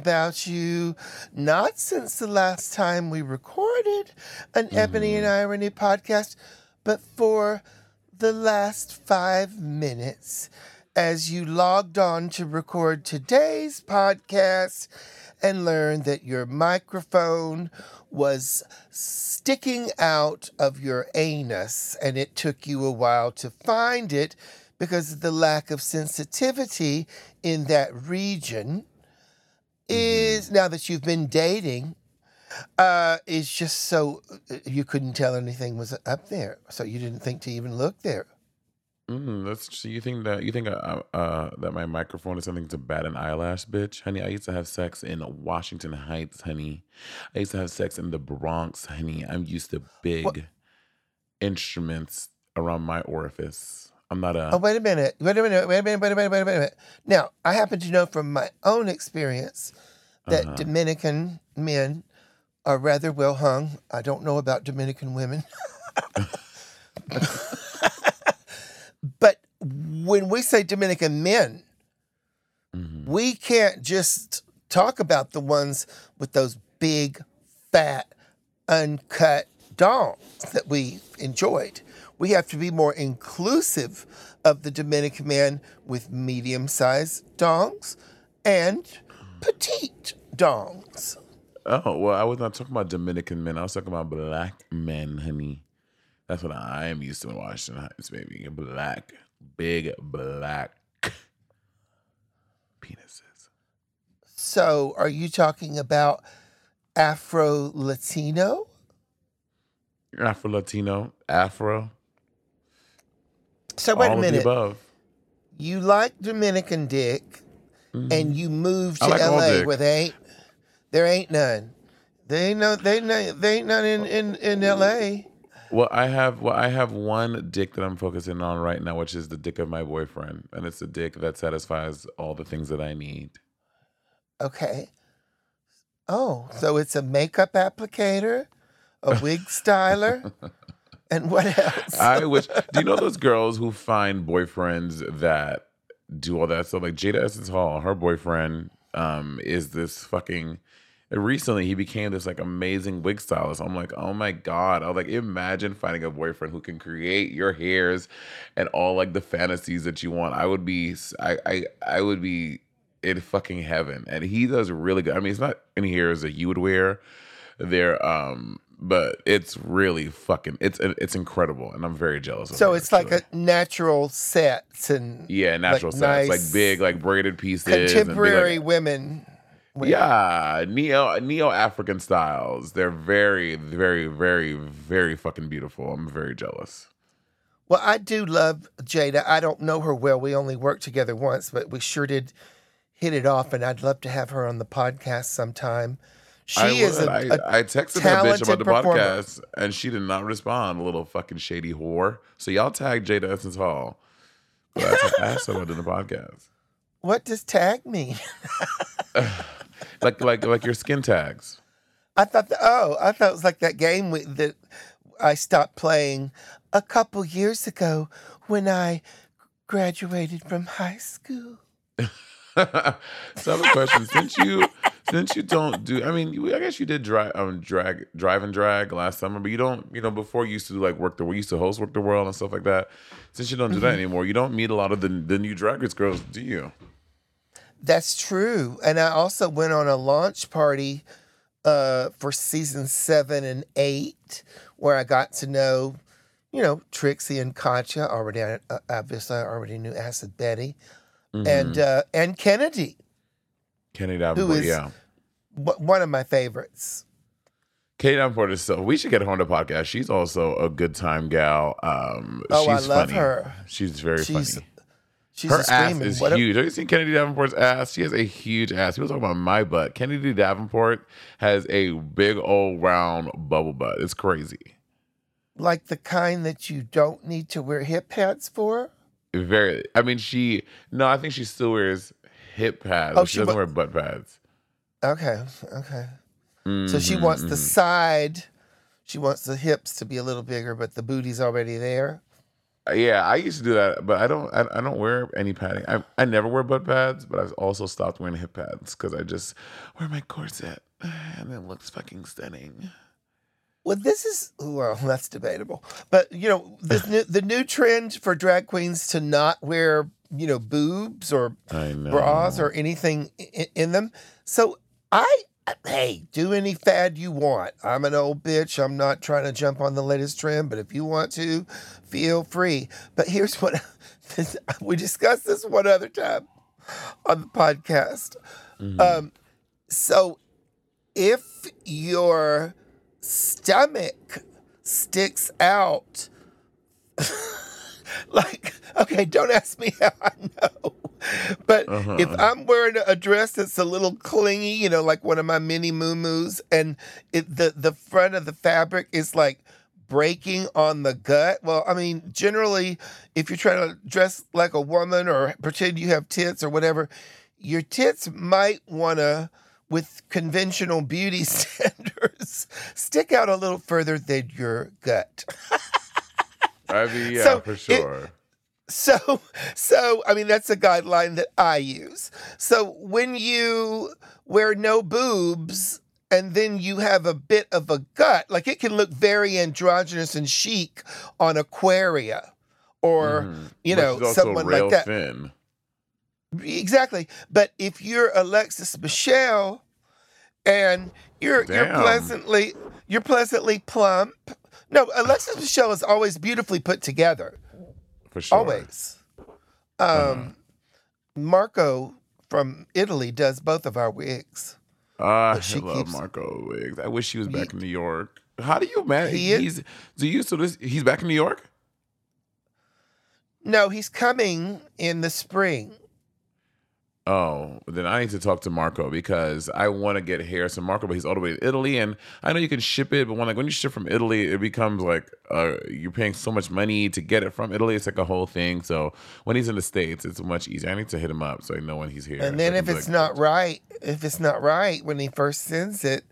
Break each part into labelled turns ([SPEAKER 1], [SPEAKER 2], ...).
[SPEAKER 1] About you not since the last time we recorded an Ebony and mm-hmm. Irony podcast, but for the last five minutes as you logged on to record today's podcast and learned that your microphone was sticking out of your anus and it took you a while to find it because of the lack of sensitivity in that region is now that you've been dating uh is just so uh, you couldn't tell anything was up there so you didn't think to even look there
[SPEAKER 2] Mm, that's so you think that you think uh, uh that my microphone is something to bat an eyelash, bitch, honey. I used to have sex in Washington Heights, honey. I used to have sex in the Bronx, honey. I'm used to big instruments around my orifice. I'm not a.
[SPEAKER 1] oh wait a minute wait a minute wait a minute wait a minute wait a minute, wait a minute. now i happen to know from my own experience that
[SPEAKER 2] Uh-huh.
[SPEAKER 1] dominican men are rather well hung i don't know about dominican women but when we say dominican men
[SPEAKER 2] Mhm.
[SPEAKER 1] we can't just talk about the ones with those big, fat, uncut dongs that we enjoyed. We have to be more inclusive of the Dominican man with medium sized dongs and petite dongs.
[SPEAKER 2] Oh well, I was not talking about Dominican men. I was talking about black men, honey. That's what I am used to in Washington Heights, baby. Black, big black penises.
[SPEAKER 1] So, are you talking about Afro Latino?
[SPEAKER 2] Afro Latino, Afro,
[SPEAKER 1] So, wait
[SPEAKER 2] all
[SPEAKER 1] a
[SPEAKER 2] of the
[SPEAKER 1] minute.
[SPEAKER 2] above.
[SPEAKER 1] You like Dominican dick and you moved to
[SPEAKER 2] Mm-hmm. Like
[SPEAKER 1] LA they ain't there ain't none. They ain't no they no, they ain't none in, in, in LA.
[SPEAKER 2] Well, I have well, I have one dick that I'm focusing on right now, which is the dick of my boyfriend, and it's a dick that satisfies all the things that I need.
[SPEAKER 1] Okay. Oh, so it's a makeup applicator, a wig styler, and what else?
[SPEAKER 2] I wish. Do you know those girls who find boyfriends that do all that stuff? Like Jada Essence Hall, her boyfriend um, is this fucking. Recently, he became this like amazing wig stylist. I'm like, oh my god! I was like, imagine finding a boyfriend who can create your hairs and all like the fantasies that you want. I would be, I, I, I would be in fucking heaven, and he does really good. I mean, it's not any hairs that you would wear. They're um, but it's really fucking it's it's incredible, and I'm very jealous. of
[SPEAKER 1] So
[SPEAKER 2] her,
[SPEAKER 1] it's like a natural sets and
[SPEAKER 2] yeah, natural sets,
[SPEAKER 1] nice
[SPEAKER 2] like big, like braided pieces, and big, like-
[SPEAKER 1] contemporary women.
[SPEAKER 2] Yeah, neo neo African styles. They're very, very, very, very fucking beautiful. I'm very jealous.
[SPEAKER 1] Well, I do love Jada. I don't know her well. We only worked together once, but we sure did hit it off, and I'd love to have her on the podcast sometime. She
[SPEAKER 2] I
[SPEAKER 1] is
[SPEAKER 2] would.
[SPEAKER 1] a,
[SPEAKER 2] I
[SPEAKER 1] a
[SPEAKER 2] I texted that bitch about the
[SPEAKER 1] performer.
[SPEAKER 2] podcast, and she did not respond. A little fucking shady whore. So y'all tag Jada Essence Hall. But I asked her about it in the podcast,
[SPEAKER 1] what does tag mean?
[SPEAKER 2] like like like your skin tags.
[SPEAKER 1] I thought that, oh, I thought it was like that game with, that I stopped playing a couple years ago when I graduated from high school.
[SPEAKER 2] so I have a question. Since you since you don't do, I mean, I guess you did drive um drag drive and drag last summer, but you don't, you know, before you used to do like work the we used to host Werq the World and stuff like that. Since you don't do that
[SPEAKER 1] Mm-hmm.
[SPEAKER 2] anymore, you don't meet a lot of the the new drag race girls, do you?
[SPEAKER 1] That's true. And I also went on a launch party uh, for season seven and eight, where I got to know, you know, Trixie and Katya. Already, uh, obviously, I already knew Acid Betty, and
[SPEAKER 2] Mm-hmm.
[SPEAKER 1] uh, and Kennedy,
[SPEAKER 2] Kennedy Davenport,
[SPEAKER 1] is-
[SPEAKER 2] yeah.
[SPEAKER 1] w- one of my favorites.
[SPEAKER 2] Kennedy Davenport is so. We should get her on the podcast. She's also a good time gal. Um,
[SPEAKER 1] Oh, I love
[SPEAKER 2] funny.
[SPEAKER 1] her.
[SPEAKER 2] She's very
[SPEAKER 1] She's
[SPEAKER 2] funny.
[SPEAKER 1] She's
[SPEAKER 2] Her
[SPEAKER 1] a
[SPEAKER 2] ass
[SPEAKER 1] screaming.
[SPEAKER 2] is
[SPEAKER 1] What a-
[SPEAKER 2] huge. Have you seen Kennedy Davenport's ass? She has a huge ass. People talk about my butt. Kennedy Davenport has a big old round bubble butt. It's crazy.
[SPEAKER 1] like the kind that you don't need to wear hip pads for.
[SPEAKER 2] Very. I mean, she. No, I think she still wears hip pads.
[SPEAKER 1] Oh,
[SPEAKER 2] she,
[SPEAKER 1] she
[SPEAKER 2] doesn't
[SPEAKER 1] wa-
[SPEAKER 2] wear butt pads.
[SPEAKER 1] Okay, okay. So she
[SPEAKER 2] Mhm,
[SPEAKER 1] wants the
[SPEAKER 2] mhm.
[SPEAKER 1] side. She wants the hips to be a little bigger, but the booty's already there.
[SPEAKER 2] Yeah, I used to do that, but I don't. I, I don't wear any padding. I, I never wear butt pads, but I've also stopped wearing hip pads because I just wear my corset and it looks fucking stunning.
[SPEAKER 1] Well, this is well, that's debatable. But you know, this new, the new trend for drag queens to not wear, you know, boobs or
[SPEAKER 2] know.
[SPEAKER 1] bras or anything in, in them. So I, hey, do any fad you want. I'm an old bitch. I'm not trying to jump on the latest trend, but if you want to, feel free. But here's what we discussed this one other time on the podcast. Um, so if your stomach sticks out like okay don't ask me how i know but
[SPEAKER 2] Uh-huh.
[SPEAKER 1] if i'm wearing a dress that's a little clingy you know like one of my mini moo and it, the the front of the fabric is like breaking on the gut well i mean generally if you're trying to dress like a woman or pretend you have tits or whatever your tits might want to with conventional beauty standards stick out a little further than your gut
[SPEAKER 2] I mean, yeah,
[SPEAKER 1] So
[SPEAKER 2] for
[SPEAKER 1] it-
[SPEAKER 2] sure.
[SPEAKER 1] so so i mean that's a guideline that i use so when you wear no boobs and then you have a bit of a gut like it can look very androgynous and chic on aquaria or
[SPEAKER 2] Mhm.
[SPEAKER 1] you know someone like that
[SPEAKER 2] Thin.
[SPEAKER 1] exactly but if you're alexis michelle and you're you're pleasantly you're pleasantly plump no alexis michelle is always beautifully put together
[SPEAKER 2] For sure.
[SPEAKER 1] Always. Um, Marco from Italy does both of our wigs.
[SPEAKER 2] Ah, I
[SPEAKER 1] she
[SPEAKER 2] love
[SPEAKER 1] keeps-
[SPEAKER 2] Marco wigs. I wish he was back in New York. How do you man?
[SPEAKER 1] He is-
[SPEAKER 2] He's do you so this he's back in New York?
[SPEAKER 1] No, he's coming in the spring.
[SPEAKER 2] Oh, then I need to talk to Marco because I want to get Harrison Marco, but he's all the way to Italy, and I know you can ship it, but when like when you ship from Italy, it becomes like uh, you're paying so much money to get it from Italy. It's like a whole thing. So when he's in the states, it's much easier. I need to hit him up so I know when he's here.
[SPEAKER 1] And then
[SPEAKER 2] I
[SPEAKER 1] if it's
[SPEAKER 2] like,
[SPEAKER 1] not right, if it's not right when he first sends it,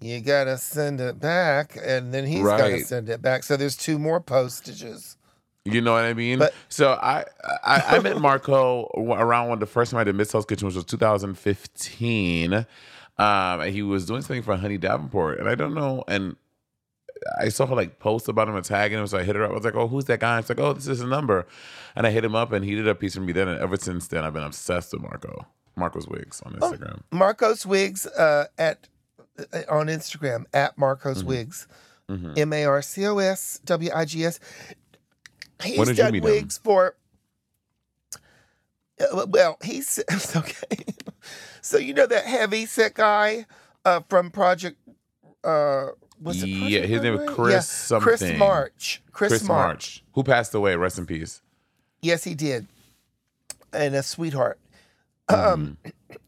[SPEAKER 1] you gotta send it back, and then he's gotta send it back. So there's two more postages.
[SPEAKER 2] You know what I mean?
[SPEAKER 1] But-
[SPEAKER 2] so I, I I met Marco around when the first time I did Miss Hell's Kitchen, which was 2015. Um, and he was doing something for Honey Davenport, and I don't know. And I saw her like post about him and tagging him, so I hit her up. I was like, "Oh, who's that guy?" It's like, "Oh, this is a number," and I hit him up, and he did a piece for me then. And ever since then, I've been obsessed with Marco. Marcos Wigs on
[SPEAKER 1] Oh.
[SPEAKER 2] Instagram.
[SPEAKER 1] Marcos Wigs uh, at uh, on Instagram at Marcos
[SPEAKER 2] Mm-hmm.
[SPEAKER 1] Wigs, M A R C O S W I G S. He's
[SPEAKER 2] When did you
[SPEAKER 1] done
[SPEAKER 2] meet him?
[SPEAKER 1] wigs for. uh, Well, he's okay. so you know that heavy set guy uh, from Project. Uh, was it
[SPEAKER 2] Yeah, his name
[SPEAKER 1] was
[SPEAKER 2] Chris
[SPEAKER 1] Yeah, Chris. March. Chris,
[SPEAKER 2] Chris
[SPEAKER 1] March.
[SPEAKER 2] March, who passed away. Rest in peace.
[SPEAKER 1] Yes, he did. And a sweetheart. Um,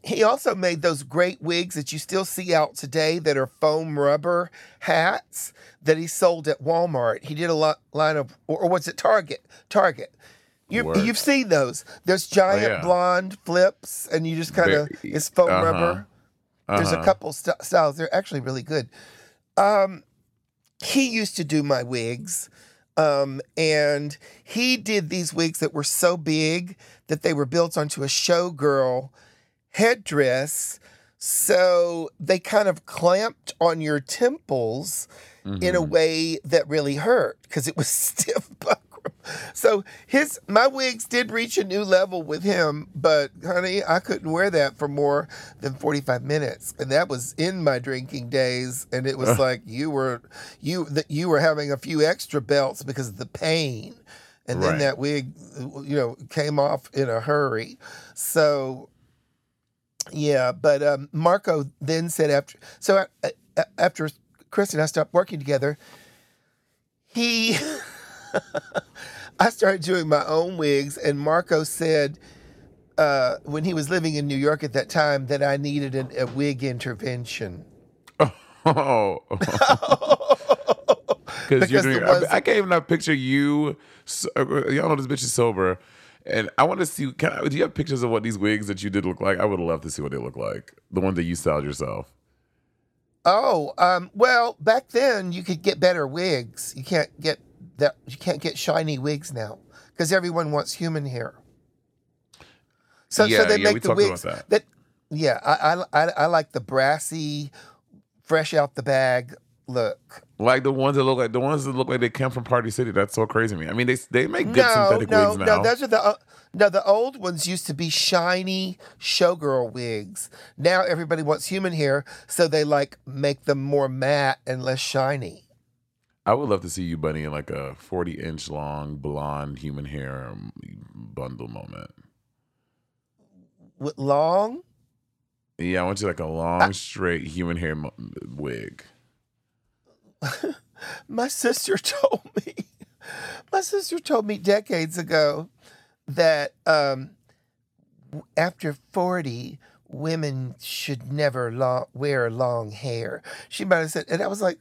[SPEAKER 1] he also made those great wigs that you still see out today that are foam rubber hats that he sold at Walmart. He did a lot line of, or, or what's it, Target? Target. You, you've seen those. There's giant
[SPEAKER 2] yeah.
[SPEAKER 1] blonde flips, and you just kind of, it's foam
[SPEAKER 2] uh-huh.
[SPEAKER 1] rubber. There's a
[SPEAKER 2] Uh-huh.
[SPEAKER 1] couple st- styles. They're actually really good. Um, he used to do my wigs. Um, and he did these wigs that were so big that they were built onto a showgirl headdress. So they kind of clamped on your temples in a
[SPEAKER 2] Mm-hmm.
[SPEAKER 1] way that really hurt because it was stiff buckram. So his my wigs did reach a new level with him, but honey, I couldn't wear that for more than 45 minutes. And that was in my drinking days and it was like you were you that you were having a few extra belts because of the pain. And then that wig you know came off in a hurry. So yeah, but um, Marco then said after so uh, uh, after Chris and I stopped working together, he I started doing my own wigs, and Marco said uh, when he was living in New York at that time that I needed an, a wig intervention.
[SPEAKER 2] Oh, because you're doing.
[SPEAKER 1] ones-
[SPEAKER 2] I, I can't even picture you. so- uh, Y'all know this bitch is sober, and I want to see. Can I, do you have pictures of what these wigs that you did look like? I would love to see what they look like. The ones that you styled yourself.
[SPEAKER 1] Oh, um, well, back then you could get better wigs. You can't get that. You can't get shiny wigs now because everyone wants human hair. So,
[SPEAKER 2] Yeah,
[SPEAKER 1] so they
[SPEAKER 2] yeah,
[SPEAKER 1] make the wigs
[SPEAKER 2] that.
[SPEAKER 1] Yeah, I, I I I like the brassy, fresh out the bag look.
[SPEAKER 2] Like the ones that look like the ones that look like they came from Party City. That's so crazy to me. I mean, they they make good
[SPEAKER 1] no,
[SPEAKER 2] synthetic
[SPEAKER 1] no,
[SPEAKER 2] wigs now.
[SPEAKER 1] no. Those are the uh, no. The old ones used to be shiny showgirl wigs. Now everybody wants human hair, so they like make them more matte and less shiny.
[SPEAKER 2] I would love to see you, Bunny, in like a forty inch long blonde human hair um, bundle moment.
[SPEAKER 1] With long,
[SPEAKER 2] Yeah, I want you like a long, straight human hair mo- wig.
[SPEAKER 1] my sister told me. My sister told me decades ago that um, after forty, women should never wear long hair. She might have said, and I was like,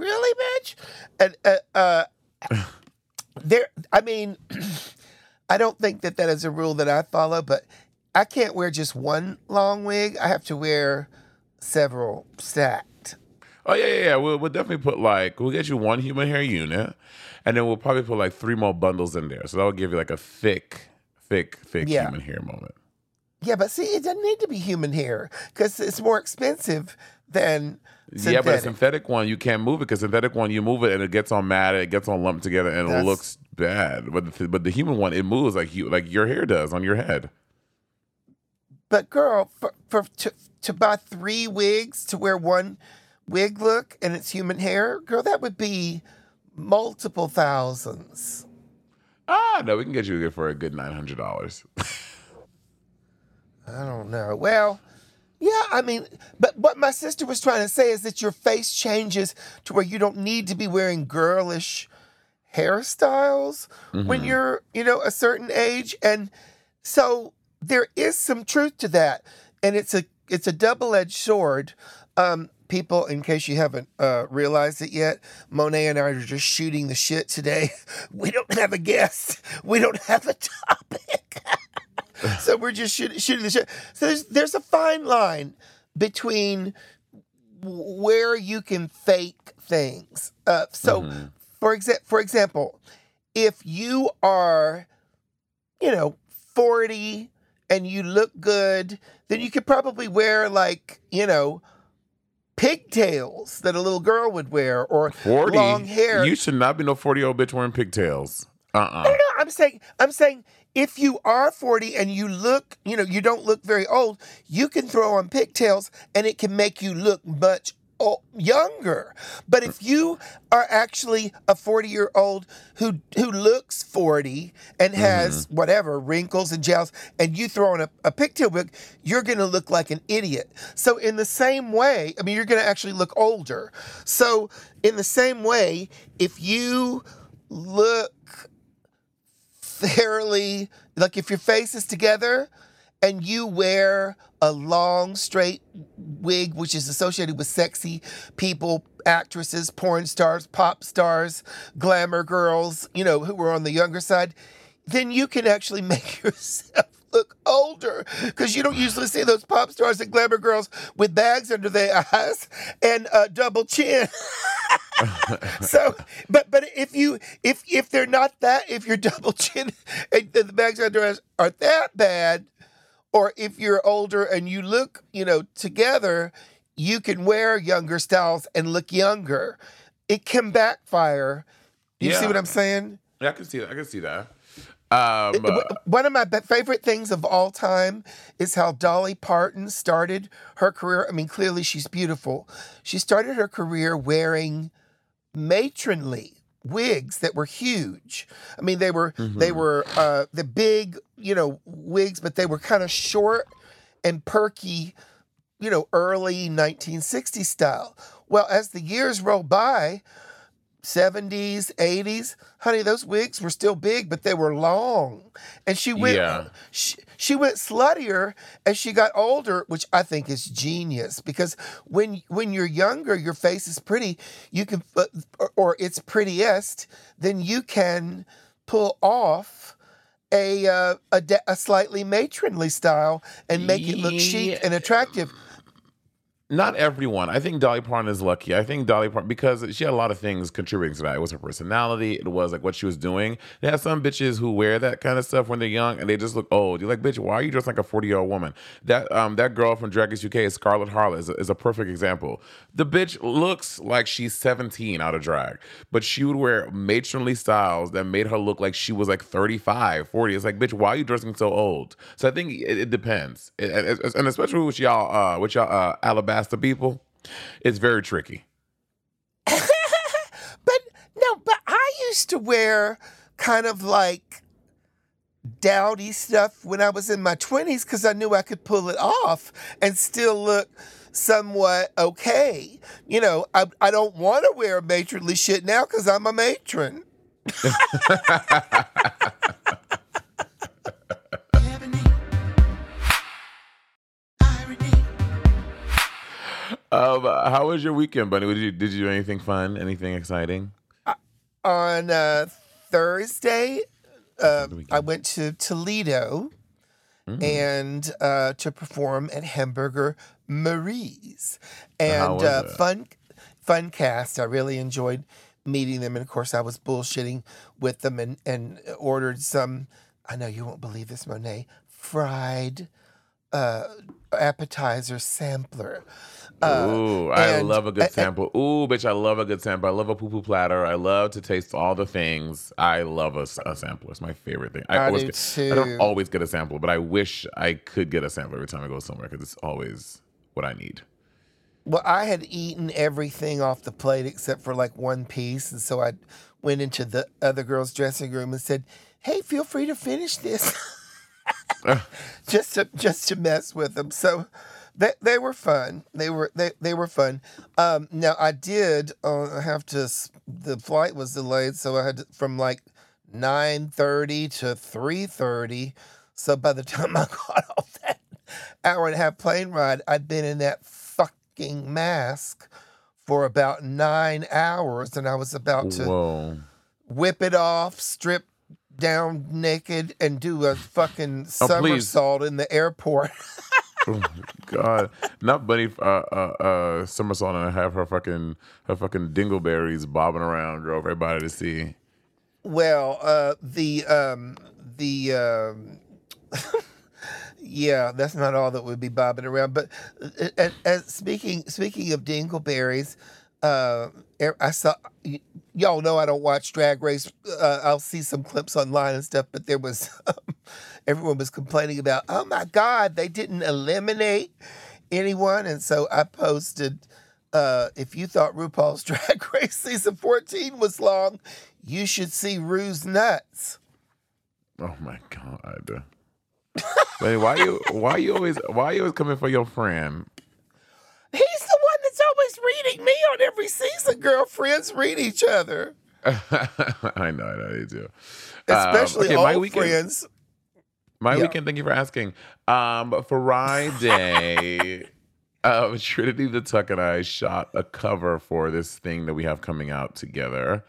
[SPEAKER 1] "Really, bitch?" And uh, uh, there, I mean, I don't think that that is a rule that I follow, but I can't wear just one long wig. I have to wear several stacked.
[SPEAKER 2] Oh yeah, yeah, yeah. We'll, we'll definitely put like we'll get you one human hair unit, and then we'll probably put like three more bundles in there. So that will give you like a thick, thick, thick
[SPEAKER 1] Yeah.
[SPEAKER 2] human hair moment.
[SPEAKER 1] Yeah, but see, it doesn't need to be human hair because it's more expensive than synthetic.
[SPEAKER 2] Yeah, but a synthetic one you can't move it because synthetic one you move it and it gets all matted, it gets all lumped together, and
[SPEAKER 1] That's-
[SPEAKER 2] it looks bad. But the, but the human one it moves like you like your hair does on your head.
[SPEAKER 1] But girl, for, for to to buy three wigs to wear one wig look and it's human hair, girl, that would be multiple thousands.
[SPEAKER 2] Ah, no, we can get you for a good nine hundred dollars.
[SPEAKER 1] I don't know. Well, yeah, I mean, but what my sister was trying to say is that your face changes to where you don't need to be wearing girlish hairstyles when you're, you know, a certain age. And so there is some truth to that. And it's a it's a double-edged sword. Um, people, in case you haven't uh, realized it yet, Monet and I are just shooting the shit today. We don't have a guest. We don't have a topic. so we're just shooting, shooting the shit. So there's there's a fine line between where you can fake things. Uh, so for exa- for example, if you are, you know, forty and you look good, then you could probably wear like you know. Pigtails that a little girl would wear, or
[SPEAKER 2] Forty
[SPEAKER 1] long hair.
[SPEAKER 2] You should not be no forty year old bitch wearing pigtails. Uh uh
[SPEAKER 1] No, no, I'm saying, I'm saying, if you are 40 and you look, you know, you don't look very old, you can throw on pigtails and it can make you look much o- younger. But if you are actually a 40 year old who who looks 40 and has mm-hmm. whatever wrinkles and jowls, and you throw on a, a pigtail wig, you're going to look like an idiot. So in the same way, I mean, you're going to actually look older. So in the same way, if you look fairly like if your face is together and you wear a long straight wig which is associated with sexy people actresses porn stars pop stars glamour girls you know who are on the younger side then you can actually make yourself look older. Because you don't usually see those pop stars and glamour girls with bags under their eyes and a double chin. So but but if you if if they're not that if you're double chin and the bags under eyes are that bad or if you're older and you look you know together you can wear younger styles and look younger. It can backfire. You see what i'm saying?
[SPEAKER 2] Yeah, I can see that. I can see that. Um,
[SPEAKER 1] One of my favorite things of all time is how Dolly Parton started her career. I mean, clearly she's beautiful. She started her career wearing matronly wigs that were huge. I mean, they were they were uh, the big, you know, wigs, but they were kind of short and perky, you know, early 1960s style. Well, as the years rolled by, 70s, 80s, honey, those wigs were still big, but they were long. And she went
[SPEAKER 2] Yeah.
[SPEAKER 1] she, she went sluttier as she got older, which I think is genius because when when you're younger, your face is pretty, you can or, or it's prettiest, then you can pull off a uh, a, de- a slightly matronly style and make it look chic and attractive.
[SPEAKER 2] Not everyone. I think Dolly Parton is lucky. I think Dolly Parton because she had a lot of things contributing to that. It was her personality. It was like what she was doing. They have some bitches who wear that kind of stuff when they're young and they just look old. You're like, bitch, why are you dressed like a 40 year old woman? That um that girl from Drag Race UK, Scarlett Harlett, is a, is a perfect example. The bitch looks like she's 17 out of drag, but she would wear matronly styles that made her look like she was like 35, 40. It's like, bitch, why are you dressing so old? So I think it, it depends, It- it- and especially with y'all, uh, with y'all uh, Alabasta people, it's very tricky.
[SPEAKER 1] But no, but I used to wear kind of like dowdy stuff when I was in my 20s because I knew I could pull it off and still look somewhat okay. You know, I, I don't want to wear matronly shit now because I'm a matron.
[SPEAKER 2] Um, how was your weekend, Bunny? Did you did you do anything fun? Anything exciting?
[SPEAKER 1] On uh, Thursday, uh. I went to Toledo
[SPEAKER 2] Mm.
[SPEAKER 1] and uh, to perform at Hamburger
[SPEAKER 2] Mary's.
[SPEAKER 1] And uh, fun, fun cast. I really enjoyed meeting them. And of course, I was bullshitting with them and, and ordered some, I know you won't believe this, Monet, fried uh, appetizer sampler. Uh,
[SPEAKER 2] Ooh, I
[SPEAKER 1] and-
[SPEAKER 2] love a good
[SPEAKER 1] and-
[SPEAKER 2] Ooh, bitch, I love a good sample. I love a poo poo platter. I love to taste all the things. I love a sampler. It's my favorite thing.
[SPEAKER 1] I
[SPEAKER 2] always
[SPEAKER 1] do
[SPEAKER 2] get- I don't always get a sample, but I wish I could get a sample every time I go somewhere because it's always what I need.
[SPEAKER 1] Well, I had eaten everything off the plate except for like one piece. And so I went into the other girl's dressing room and said, Hey, feel free to finish this. just to just to mess with them. So they they were fun. They were they, they were fun. Um, now I did uh, have to. The flight was delayed, so I had to, from like nine thirty to three thirty. So by the time I got off that hour and a half plane ride, I'd been in that fucking mask for about nine hours, and I was about to
[SPEAKER 2] Whoa.
[SPEAKER 1] whip it off, strip down naked, and do a fucking
[SPEAKER 2] Oh, please.
[SPEAKER 1] somersault in the airport.
[SPEAKER 2] Oh, God, not Bunny uh, uh, uh, somersault and have her fucking her fucking dingleberries bobbing around, girl, for everybody to see.
[SPEAKER 1] well, uh, the um, the um, yeah, that's not all that would be bobbing around. But uh, uh, uh, speaking speaking of dingleberries, uh, I saw y'all know I don't watch Drag Race. Uh, I'll see some clips online and stuff, but there was everyone was complaining about, oh my God, they didn't eliminate anyone, and so I posted. Uh, if you thought RuPaul's Drag Race season 14 was long, you should see Ru's nuts.
[SPEAKER 2] Oh my god. Wait, why you why you always why are you always coming for your friend?
[SPEAKER 1] He's the one always reading me on every season. Girlfriends read each other,
[SPEAKER 2] I know, I know you do. Um,
[SPEAKER 1] especially
[SPEAKER 2] okay,
[SPEAKER 1] old
[SPEAKER 2] my weekend,
[SPEAKER 1] friends.
[SPEAKER 2] My
[SPEAKER 1] Yeah.
[SPEAKER 2] weekend. Thank you for asking. Um, Friday, uh, Trinity the Tuck and I shot a cover for this thing that we have coming out together.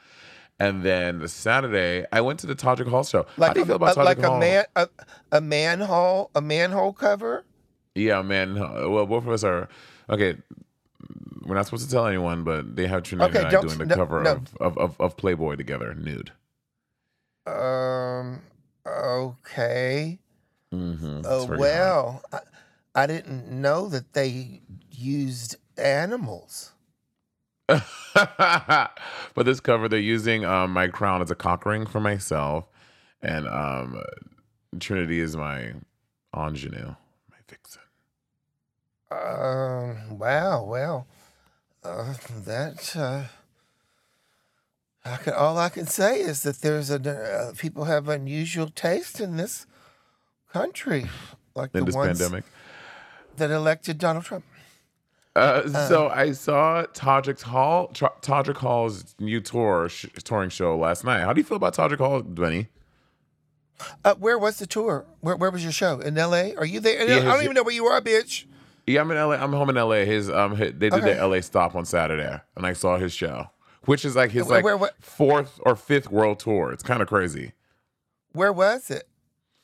[SPEAKER 2] And then the Saturday, I went to the Todrick Hall show. How
[SPEAKER 1] Like
[SPEAKER 2] do you
[SPEAKER 1] a,
[SPEAKER 2] feel about
[SPEAKER 1] a- like
[SPEAKER 2] Todrick
[SPEAKER 1] a man a, a manhole a manhole cover.
[SPEAKER 2] Yeah, man. Well, both of us are okay. We're not supposed to tell anyone, but they have Trinity
[SPEAKER 1] Okay,
[SPEAKER 2] and I doing the
[SPEAKER 1] no,
[SPEAKER 2] cover
[SPEAKER 1] no.
[SPEAKER 2] Of, of, of of Playboy together, nude.
[SPEAKER 1] Um. Okay.
[SPEAKER 2] Mm-hmm.
[SPEAKER 1] Oh well, I, I didn't know that they used animals.
[SPEAKER 2] but this cover, they're using um, my crown as a cock ring for myself, and um, Trinity is my ingenue, my vixen.
[SPEAKER 1] Um. Wow. Well, uh, that. Uh, I can, all I can say is that there's a uh, people have unusual taste in this country, like
[SPEAKER 2] In
[SPEAKER 1] the
[SPEAKER 2] this
[SPEAKER 1] ones
[SPEAKER 2] pandemic.
[SPEAKER 1] that elected Donald Trump.
[SPEAKER 2] Uh, so I saw Todrick Hall, Todrick Hall's new tour sh- touring show last night. How do you feel about Todrick Hall, Benny?
[SPEAKER 1] Uh, where was the tour? Where Where was your show? In L.A. Are you there?
[SPEAKER 2] Yeah,
[SPEAKER 1] I don't even know where you are, bitch.
[SPEAKER 2] Yeah, I'm in LA. I'm home in LA. His um, hi- they did
[SPEAKER 1] Okay.
[SPEAKER 2] the LA stop on Saturday, and I saw his show, which is like his
[SPEAKER 1] Where-
[SPEAKER 2] like
[SPEAKER 1] where- what-
[SPEAKER 2] fourth or fifth world tour. It's kind of crazy.
[SPEAKER 1] Where was it?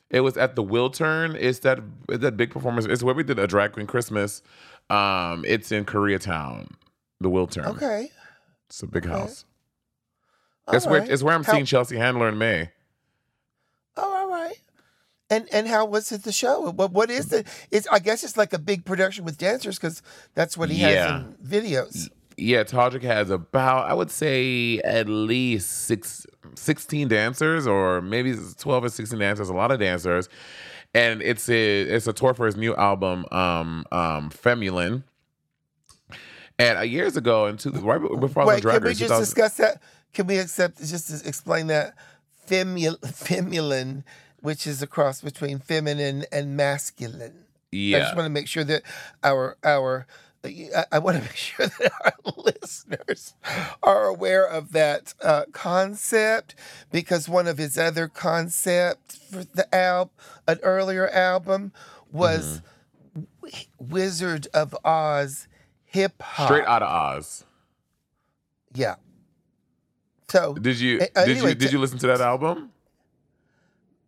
[SPEAKER 2] It was at the Wiltern. It's that it's that big performance. It's where we did a drag queen Christmas. Um, it's in Koreatown, the Wiltern.
[SPEAKER 1] Okay.
[SPEAKER 2] it's a big house.
[SPEAKER 1] All
[SPEAKER 2] It's where it's where I'm
[SPEAKER 1] How-
[SPEAKER 2] seeing Chelsea Handler in May.
[SPEAKER 1] And and how was it the show? What what is it? It's I guess it's like a big production with dancers because that's what he
[SPEAKER 2] Yeah.
[SPEAKER 1] has in videos.
[SPEAKER 2] Yeah, Todrick has about I would say at least six, 16 dancers or maybe 12 or 16 dancers, a lot of dancers. And it's a it's a tour for his new album, um, um, Femuline. And uh, years ago, and two, right before I was
[SPEAKER 1] Wait, can we just discuss that? Can we accept just to explain that femul, femuline, which is a cross between feminine and masculine?
[SPEAKER 2] Yeah.
[SPEAKER 1] I just want to make sure that our our I, I want to make sure that our listeners are aware of that uh, concept because one of his other concepts for the album, an earlier album, was
[SPEAKER 2] Mm-hmm.
[SPEAKER 1] Wizard of Oz hip hop.
[SPEAKER 2] straight out of Oz.
[SPEAKER 1] Yeah. So,
[SPEAKER 2] Did you
[SPEAKER 1] Uh,
[SPEAKER 2] did
[SPEAKER 1] anyway,
[SPEAKER 2] you did you listen to that album?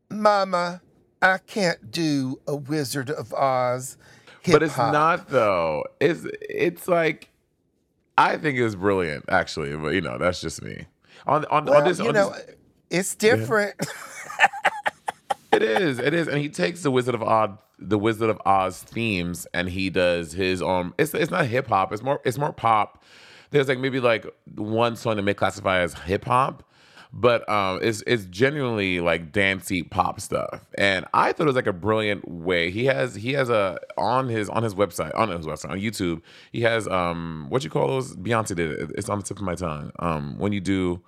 [SPEAKER 1] Mama, I can't do a Wizard of Oz hip hop.
[SPEAKER 2] But it's not though. It's it's like I think it's brilliant actually, but you know that's just me. On on,
[SPEAKER 1] Well,
[SPEAKER 2] on this,
[SPEAKER 1] you
[SPEAKER 2] on
[SPEAKER 1] know,
[SPEAKER 2] this
[SPEAKER 1] it's different.
[SPEAKER 2] It is. It is, and he takes the Wizard of Oz, the Wizard of Oz themes, and he does his own. It's it's not hip hop. It's more it's more pop. There's like maybe like one song that may classify as hip hop, but um, it's it's genuinely like dancey pop stuff. And I thought it was like a brilliant way. He has he has a on his on his website on his website on YouTube. He has um what you call those? Beyonce did it. It's on the tip of my tongue. Um, when you do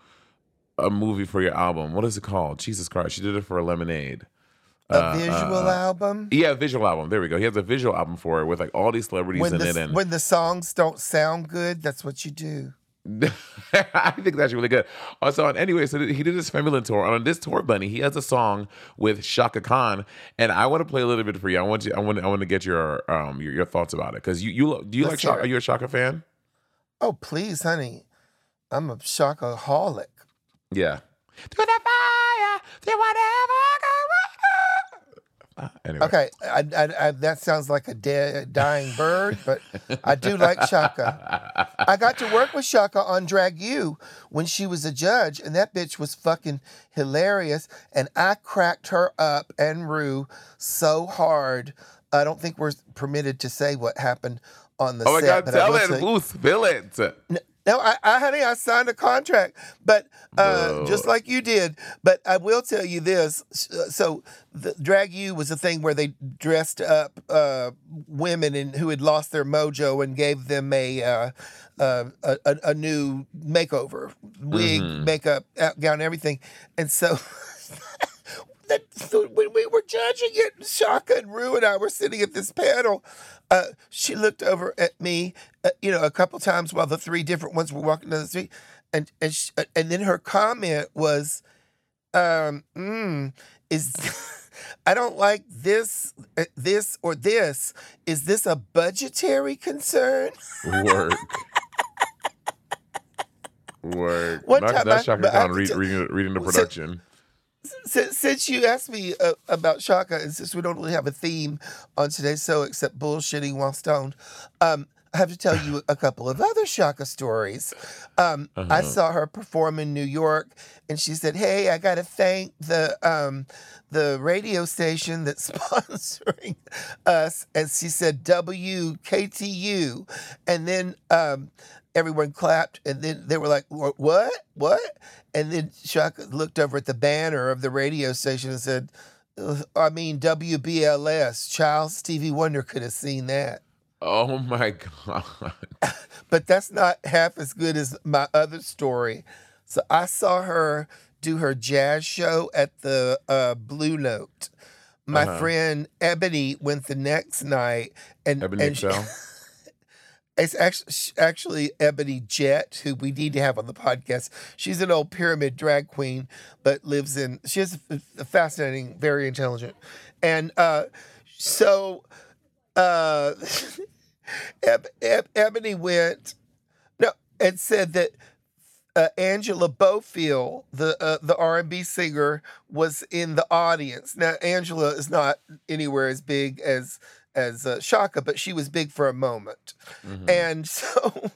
[SPEAKER 2] a movie for your album, what is it called? Jesus Christ, she did it for a Lemonade.
[SPEAKER 1] a visual album.
[SPEAKER 2] Yeah, visual album. There we go. He has a visual album for it with like all these celebrities
[SPEAKER 1] When
[SPEAKER 2] in
[SPEAKER 1] the,
[SPEAKER 2] it, and
[SPEAKER 1] when the songs don't sound good, that's what you do.
[SPEAKER 2] I think that's really good. Also, anyway, so he did his Femuline tour. On this tour, Bunny, he has a song with Chaka Khan, and I want to play a little bit for you. I want you. I want. I want to get your um your, your thoughts about it because you you do you
[SPEAKER 1] Let's
[SPEAKER 2] like
[SPEAKER 1] Chaka?
[SPEAKER 2] Are you a Chaka fan?
[SPEAKER 1] Oh, please, honey. I'm a shockaholic.
[SPEAKER 2] Yeah. To the fire, to whatever. Anyway.
[SPEAKER 1] Okay, I, I, I, that sounds like a dead, dying bird, but I do like Chaka. I got to work with Chaka on Drag U when she was a judge, and that bitch was fucking hilarious. And I cracked her up and Ru so hard. I don't think we're permitted to say what happened on the
[SPEAKER 2] Oh my
[SPEAKER 1] set.
[SPEAKER 2] God!
[SPEAKER 1] but I
[SPEAKER 2] Tell it, Booth. Spill it.
[SPEAKER 1] No, I, I, honey, I signed a contract, but uh, just like you did. But I will tell you this: so, the Drag U was a thing where they dressed up uh, women and who had lost their mojo and gave them a uh, uh a, a, a, new makeover, wig, mm-hmm. makeup, gown, everything. And so, that, so when we were judging it, Chaka and Ru and I were sitting at this panel uh, she looked over at me, uh, you know, a couple times while the three different ones were walking down the street, and and she, uh, and then her comment was, um, mm, "Is I don't like this, uh, this or this. Is this a budgetary concern?"
[SPEAKER 2] Work. Work. One time Chaka Khan read, reading, reading the production.
[SPEAKER 1] So, since, since you asked me uh, about Chaka, and since we don't really have a theme on today's show except bullshitting while stoned, um, I have to tell you a couple of other Chaka stories. Um, uh-huh. I saw her perform in New York, and she said, "Hey, I got to thank the um, the radio station that's sponsoring us." And she said, "WKTU," and then um, everyone clapped, and then they were like, "What? What?" And then Chaka looked over at the banner of the radio station and said, "I mean WBLS." Child Stevie Wonder could have seen that.
[SPEAKER 2] Oh my god!
[SPEAKER 1] but that's not half as good as my other story. So I saw her do her jazz show at the uh, Blue Note. My uh-huh. friend Ebony went the next night, and
[SPEAKER 2] Ebony
[SPEAKER 1] and she, It's actually actually Ebony Jet, who we need to have on the podcast. She's an old pyramid drag queen, but lives in. She a fascinating, very intelligent, and uh, so uh, Eb- Eb- Ebony went no and said that uh, Angela Bofill, the uh, the R and B singer, was in the audience. Now Angela is not anywhere as big as as uh, Chaka, but she was big for a moment. Mm-hmm. And so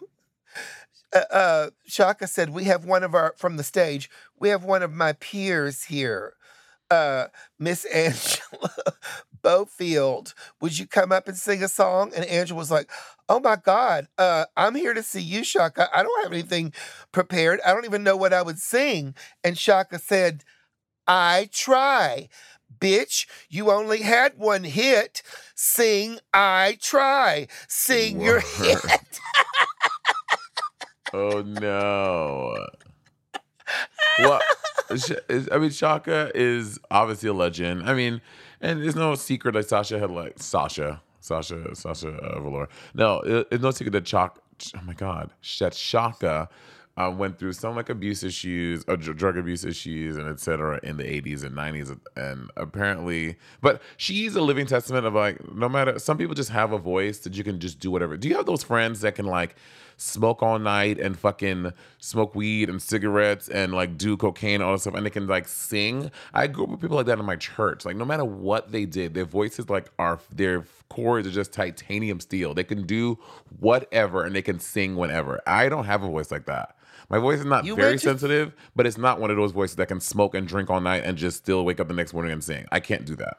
[SPEAKER 1] uh, uh, Chaka said, "We have one of our from the stage. We have one of my peers here, uh, Miss Angela Bofill. Would you come up and sing a song?" And Angela was like, "Oh my God, uh, I'm here to see you, Chaka. I don't have anything prepared. I don't even know what I would sing." And Chaka said, "I try." Bitch. You only had one hit. Sing I Try. Sing Whoa. your hit.
[SPEAKER 2] oh no. Well, I mean, Chaka is obviously a legend. I mean, and there's no secret that Sasha had like Sasha, Sasha, Sasha uh, Velour. No, it, it's no secret that Chaka. Oh my God, that Chaka went through some like abuse issues, uh, drug abuse issues, and etc. in the 80s and 90s, and apparently, but she's a living testament of like no matter. Some people just have a voice that you can just do whatever. Do you have those friends that can like smoke all night and fucking smoke weed and cigarettes and like do cocaine and all that stuff and they can like sing? I grew up with people like that in my church. Like no matter what they did, their voices like are their chords are just titanium steel. They can do whatever and they can sing whenever. I don't have a voice like that. My voice is not you very sensitive, but it's not one of those voices that can smoke and drink all night and just still wake up the next morning and sing. I can't do that.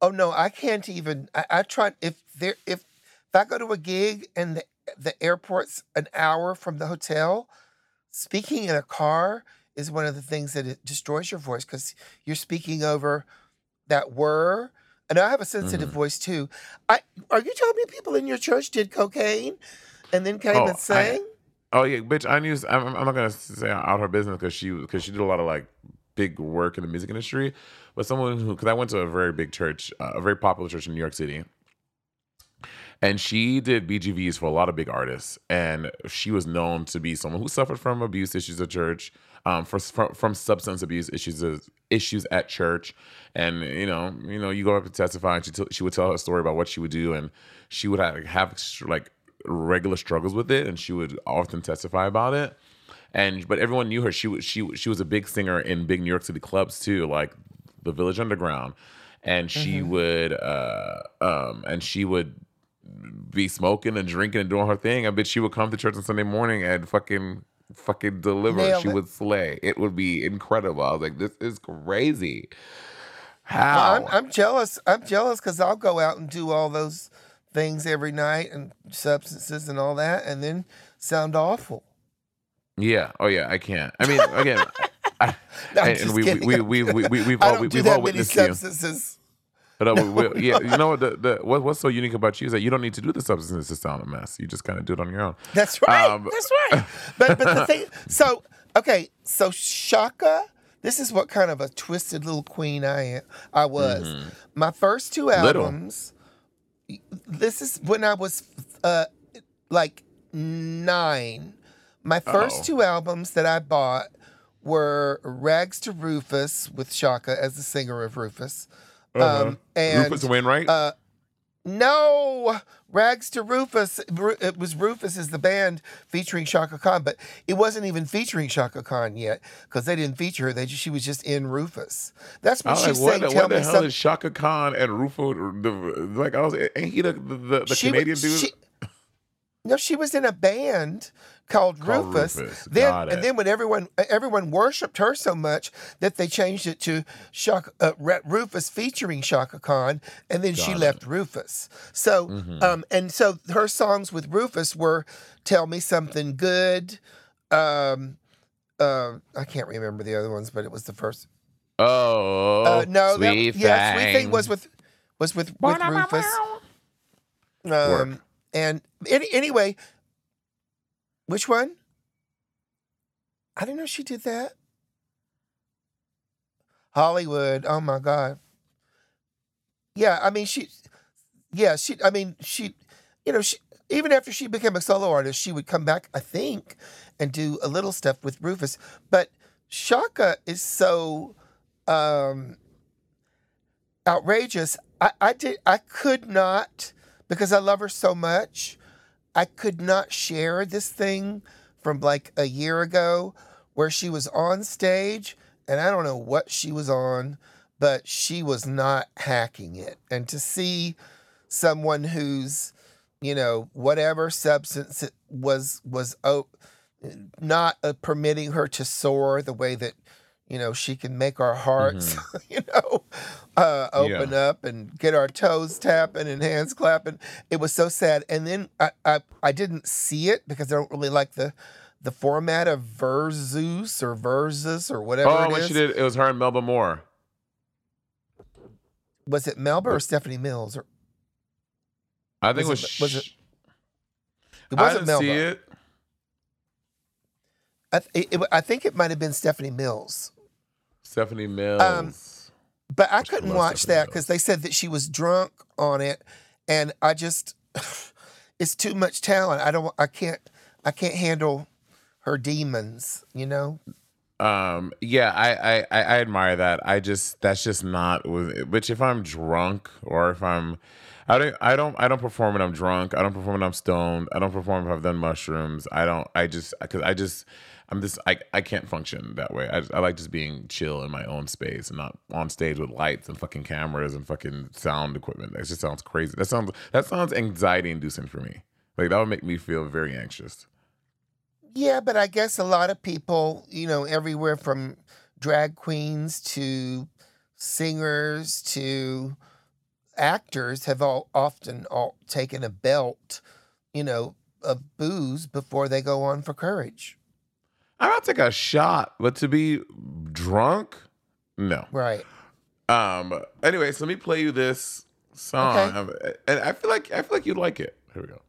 [SPEAKER 1] Oh no, I can't even. I, I tried. If there, if if I go to a gig and the the airport's an hour from the hotel, speaking in a car is one of the things that it destroys your voice because you're speaking over that whir. And I have a sensitive mm-hmm. voice too. I are you telling me people in your church did cocaine and then came oh, and sang? I,
[SPEAKER 2] Oh yeah, bitch. I knew. I'm, I'm not gonna say out her business because she because she did a lot of like big work in the music industry. But someone who because I went to a very big church, uh, a very popular church in New York City, and she did BGVs for a lot of big artists. And she was known to be someone who suffered from abuse issues at church, um, for, from, from substance abuse issues issues at church. And you know, you know, you go up and testify, and she t- she would tell her story about what she would do, and she would have, have like regular struggles with it, and she would often testify about it. And but everyone knew her. She was she she was a big singer in big New York City clubs too, like the Village Underground. And she mm-hmm. would uh um and she would be smoking and drinking and doing her thing. I bet she would come to church on Sunday morning and fucking fucking deliver. Nailed she it. would slay. It would be incredible. I was like, this is crazy. How?
[SPEAKER 1] I'm, I'm jealous. I'm jealous because I'll go out and do all those things every night and substances and all that, and then sound awful.
[SPEAKER 2] Yeah. Oh yeah. I can't. I mean, again, I,
[SPEAKER 1] No, I'm
[SPEAKER 2] and, we,
[SPEAKER 1] kidding.
[SPEAKER 2] we, we, we, we, we've all we, we've all witnessed you.
[SPEAKER 1] substances.
[SPEAKER 2] But uh, we, we, yeah, you know what? The, the what, what's so unique about you is that you don't need to do the substances to sound a mess. You just kind of do it on your own.
[SPEAKER 1] That's right.
[SPEAKER 2] Um,
[SPEAKER 1] That's right. But but the thing, so okay, so Chaka. This is what kind of a twisted little queen I am. I was. My first two
[SPEAKER 2] Mm-hmm. Little.
[SPEAKER 1] This is when I was uh like nine. My 1st
[SPEAKER 2] Uh-oh.
[SPEAKER 1] two albums that I bought were Rags to Rufus with Chaka as the singer of Rufus. Um, and
[SPEAKER 2] Uh-huh. Rufus Wainwright.
[SPEAKER 1] uh, no, Rags to Rufus. It was Rufus is the band featuring Chaka Khan, but it wasn't even featuring Chaka Khan yet because they didn't feature her. They just, she was just in Rufus. That's
[SPEAKER 2] I
[SPEAKER 1] when
[SPEAKER 2] was
[SPEAKER 1] she
[SPEAKER 2] like,
[SPEAKER 1] sang.
[SPEAKER 2] what,
[SPEAKER 1] Tell
[SPEAKER 2] what the hell
[SPEAKER 1] something.
[SPEAKER 2] is Chaka Khan and Rufus? Like, I was, ain't he the the, the Canadian dude?
[SPEAKER 1] she- no, she was in a band called,
[SPEAKER 2] Called
[SPEAKER 1] Rufus.
[SPEAKER 2] Rufus.
[SPEAKER 1] Then
[SPEAKER 2] Got it.
[SPEAKER 1] and then when everyone everyone worshipped her so much that they changed it to Chaka, uh, Rufus featuring Chaka Khan, and then she
[SPEAKER 2] it.
[SPEAKER 1] left Rufus. So
[SPEAKER 2] Mhm.
[SPEAKER 1] um and so her songs with Rufus were "Tell Me Something Good." Um, uh, I can't remember the other ones, but it was the first.
[SPEAKER 2] oh,
[SPEAKER 1] Uh, no, that,
[SPEAKER 2] sweet
[SPEAKER 1] yeah, sweet thing
[SPEAKER 2] thing
[SPEAKER 1] was with was with with Rufus. Um,
[SPEAKER 2] Work.
[SPEAKER 1] And any, anyway, which one? I didn't know she did that. Hollywood. Oh my God. Yeah, I mean she. Yeah, she. I mean she. You know she. Even after she became a solo artist, she would come back, I think, and do a little stuff with Rufus. But Chaka is so um, outrageous. I, I did. I could not because I love her so much. I could not share this thing from like a year ago where she was on stage and I don't know what she was on, but she was not hacking it. And to see someone who's, you know, whatever substance was was oh, not uh, permitting her to soar the way that you know she can make our hearts, you know, uh, open up and get our toes tapping and hands clapping. It was so sad. And then I I, I didn't see it because I don't really like the the format of Verzuz or Verzuz or whatever
[SPEAKER 2] Oh,
[SPEAKER 1] it
[SPEAKER 2] she did, it was her and Melba Moore.
[SPEAKER 1] Was it Melba or Stephanie Mills? Or
[SPEAKER 2] I think
[SPEAKER 1] Was
[SPEAKER 2] it was.
[SPEAKER 1] it- was it- it
[SPEAKER 2] I
[SPEAKER 1] wasn't
[SPEAKER 2] didn't
[SPEAKER 1] Melba.
[SPEAKER 2] see it.
[SPEAKER 1] I, th- it, it- I think it might have been Stephanie Mills.
[SPEAKER 2] Stephanie Mills.
[SPEAKER 1] But I couldn't watch
[SPEAKER 2] Stephanie
[SPEAKER 1] that because they said that she was drunk on it, and I just it's too much talent. I don't. I can't. I can't handle her demons. You know.
[SPEAKER 2] Um, yeah, I, I, I, admire that. I just that's just not with which if I'm drunk or if I'm I don't I don't I don't perform when I'm drunk. I don't perform when I'm stoned. I don't perform if I've done mushrooms. I don't I just cuz I just I'm just I, I can't function that way. I, I like just being chill in my own space and not on stage with lights and fucking cameras and fucking sound equipment. That just sounds crazy. That sounds that sounds anxiety inducing for me. Like that would make me feel very anxious.
[SPEAKER 1] Yeah, but I guess a lot of people, you know, everywhere from drag queens to singers to actors have all often all taken a belt, you know, of booze before they go on for courage.
[SPEAKER 2] I might take a shot, but to be drunk, no.
[SPEAKER 1] Right.
[SPEAKER 2] Um. Anyway, so let me play you this song,
[SPEAKER 1] Okay.
[SPEAKER 2] Um, and I feel like I feel like you'd like it. Here we go.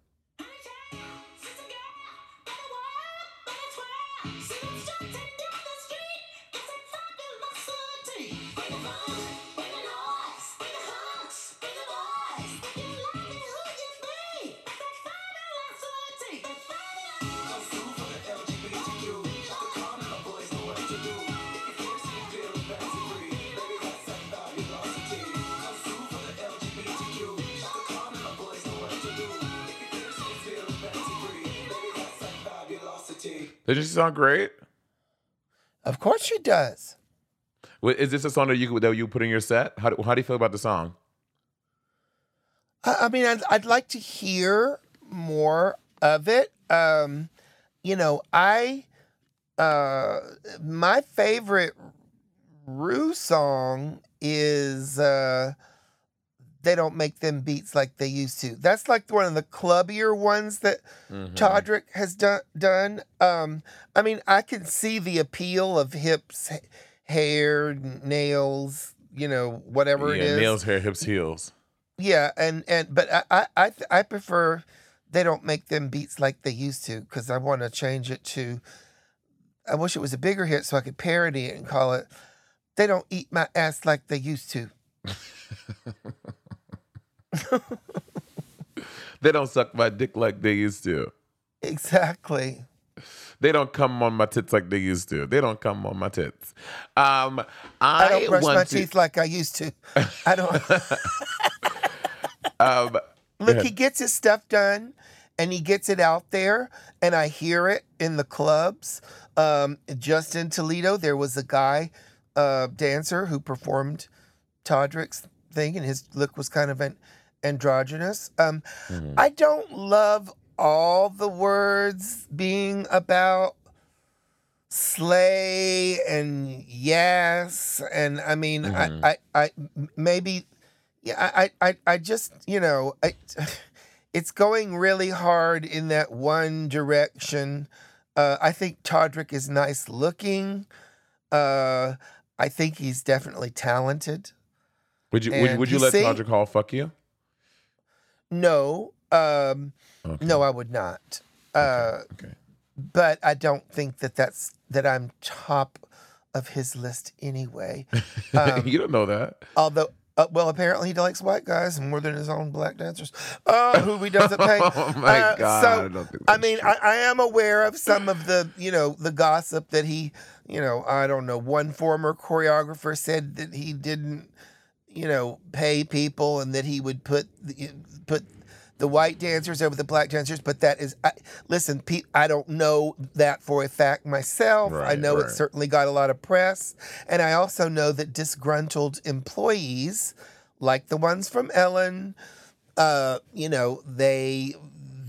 [SPEAKER 2] Does she sound great?
[SPEAKER 1] Of course she does.
[SPEAKER 2] Wait, Is this a song that you that you put in your set? How do, how do you feel about the song?
[SPEAKER 1] I, I mean, I'd, I'd like to hear more of it. Um, you know, I uh, my favorite Ru song is uh, they don't make them beats like they used to. That's like one of the clubbier ones that Todrick has done. Done. Um, I mean, I can see the appeal of hips, hair, nails, you know, whatever it
[SPEAKER 2] yeah,
[SPEAKER 1] is.
[SPEAKER 2] nails, hair, hips, heels.
[SPEAKER 1] Yeah, and and but I I I, I prefer they don't make them beats like they used to because I want to change it to. I wish it was a bigger hit so I could parody it and call it. They don't eat my ass like they used to.
[SPEAKER 2] They don't suck my dick like they used to.
[SPEAKER 1] Exactly.
[SPEAKER 2] They don't come on my tits like they used to. They don't come on my tits. Um, I,
[SPEAKER 1] I don't brush my
[SPEAKER 2] to,
[SPEAKER 1] teeth like I used to. I don't.
[SPEAKER 2] Um,
[SPEAKER 1] Look, he gets his stuff done and he gets it out there, and I hear it in the clubs. Um, just in Toledo, there was a guy, uh, dancer, who performed Todrick's thing, and his look was kind of an androgynous. Um,
[SPEAKER 2] Mm-hmm.
[SPEAKER 1] I don't love all the words being about slay and yes and i mean
[SPEAKER 2] Mhm.
[SPEAKER 1] I, I i maybe yeah I, I i just you know I, it's going really hard in that one direction uh i think todrick is nice looking uh i think he's definitely talented
[SPEAKER 2] would you would, would you let
[SPEAKER 1] see-
[SPEAKER 2] Todrick Hall fuck you?
[SPEAKER 1] No um
[SPEAKER 2] Okay.
[SPEAKER 1] no i would not uh
[SPEAKER 2] Okay.
[SPEAKER 1] but I don't think that that's that I'm top of his list anyway. Um,
[SPEAKER 2] you don't know that.
[SPEAKER 1] although, uh, well, apparently he likes white guys more than his own black dancers, uh, who he doesn't pay.
[SPEAKER 2] Oh my
[SPEAKER 1] Uh,
[SPEAKER 2] God,
[SPEAKER 1] So,
[SPEAKER 2] I
[SPEAKER 1] I mean. I, I am aware of some of the, you know, the gossip that he, you know, I don't know. One former choreographer said that he didn't, you know, pay people and that he would put the, put the white dancers over the black dancers. But that is, I, listen, Pete, I don't know that for a fact myself. I
[SPEAKER 2] Right,
[SPEAKER 1] know it certainly got a lot of press, and I also know that disgruntled employees, like the ones from Ellen, uh, you know, they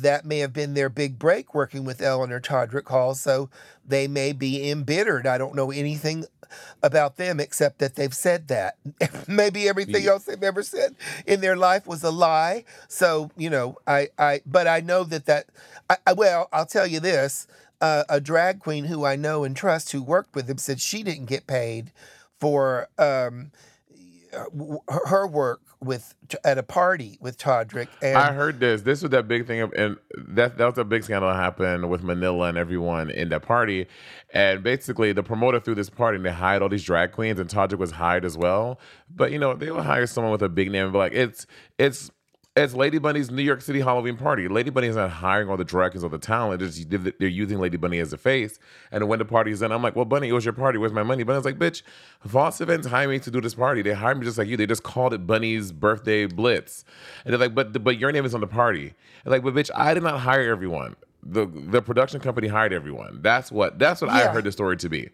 [SPEAKER 1] that may have been their big break working with Ellen or Todrick Hall, so they may be embittered. I don't know anything about them except that they've said that. Maybe everything else they've ever said in their life was a lie. So you know, I, I, but I know that that. I, I, well, I'll tell you this: uh, a drag queen who I know and trust who worked with him said she didn't get paid for um, Uh, her work with at a party with Todrick. And
[SPEAKER 2] I heard this. This was that big thing, of, and that that was a big scandal that happened with Manila and everyone in that party. And basically, the promoter threw this party and they hired all these drag queens, and Todrick was hired as well. But you know, they would hire someone with a big name, be like, it's it's. It's Lady Bunny's New York City Halloween party. Lady Bunny is not hiring all the drag queens or the talent. Just, they're using Lady Bunny as a face. And when the party's done, I'm like, well, Bunny, it was your party. Where's my money? Bunny's like, bitch, Voss Events hired me to do this party. They hired me just like you. They just called it Bunny's birthday blitz. And they're like, but but your name is on the party. And like, but bitch, I did not hire everyone. The the production company hired everyone. That's what that's what I heard the story to be.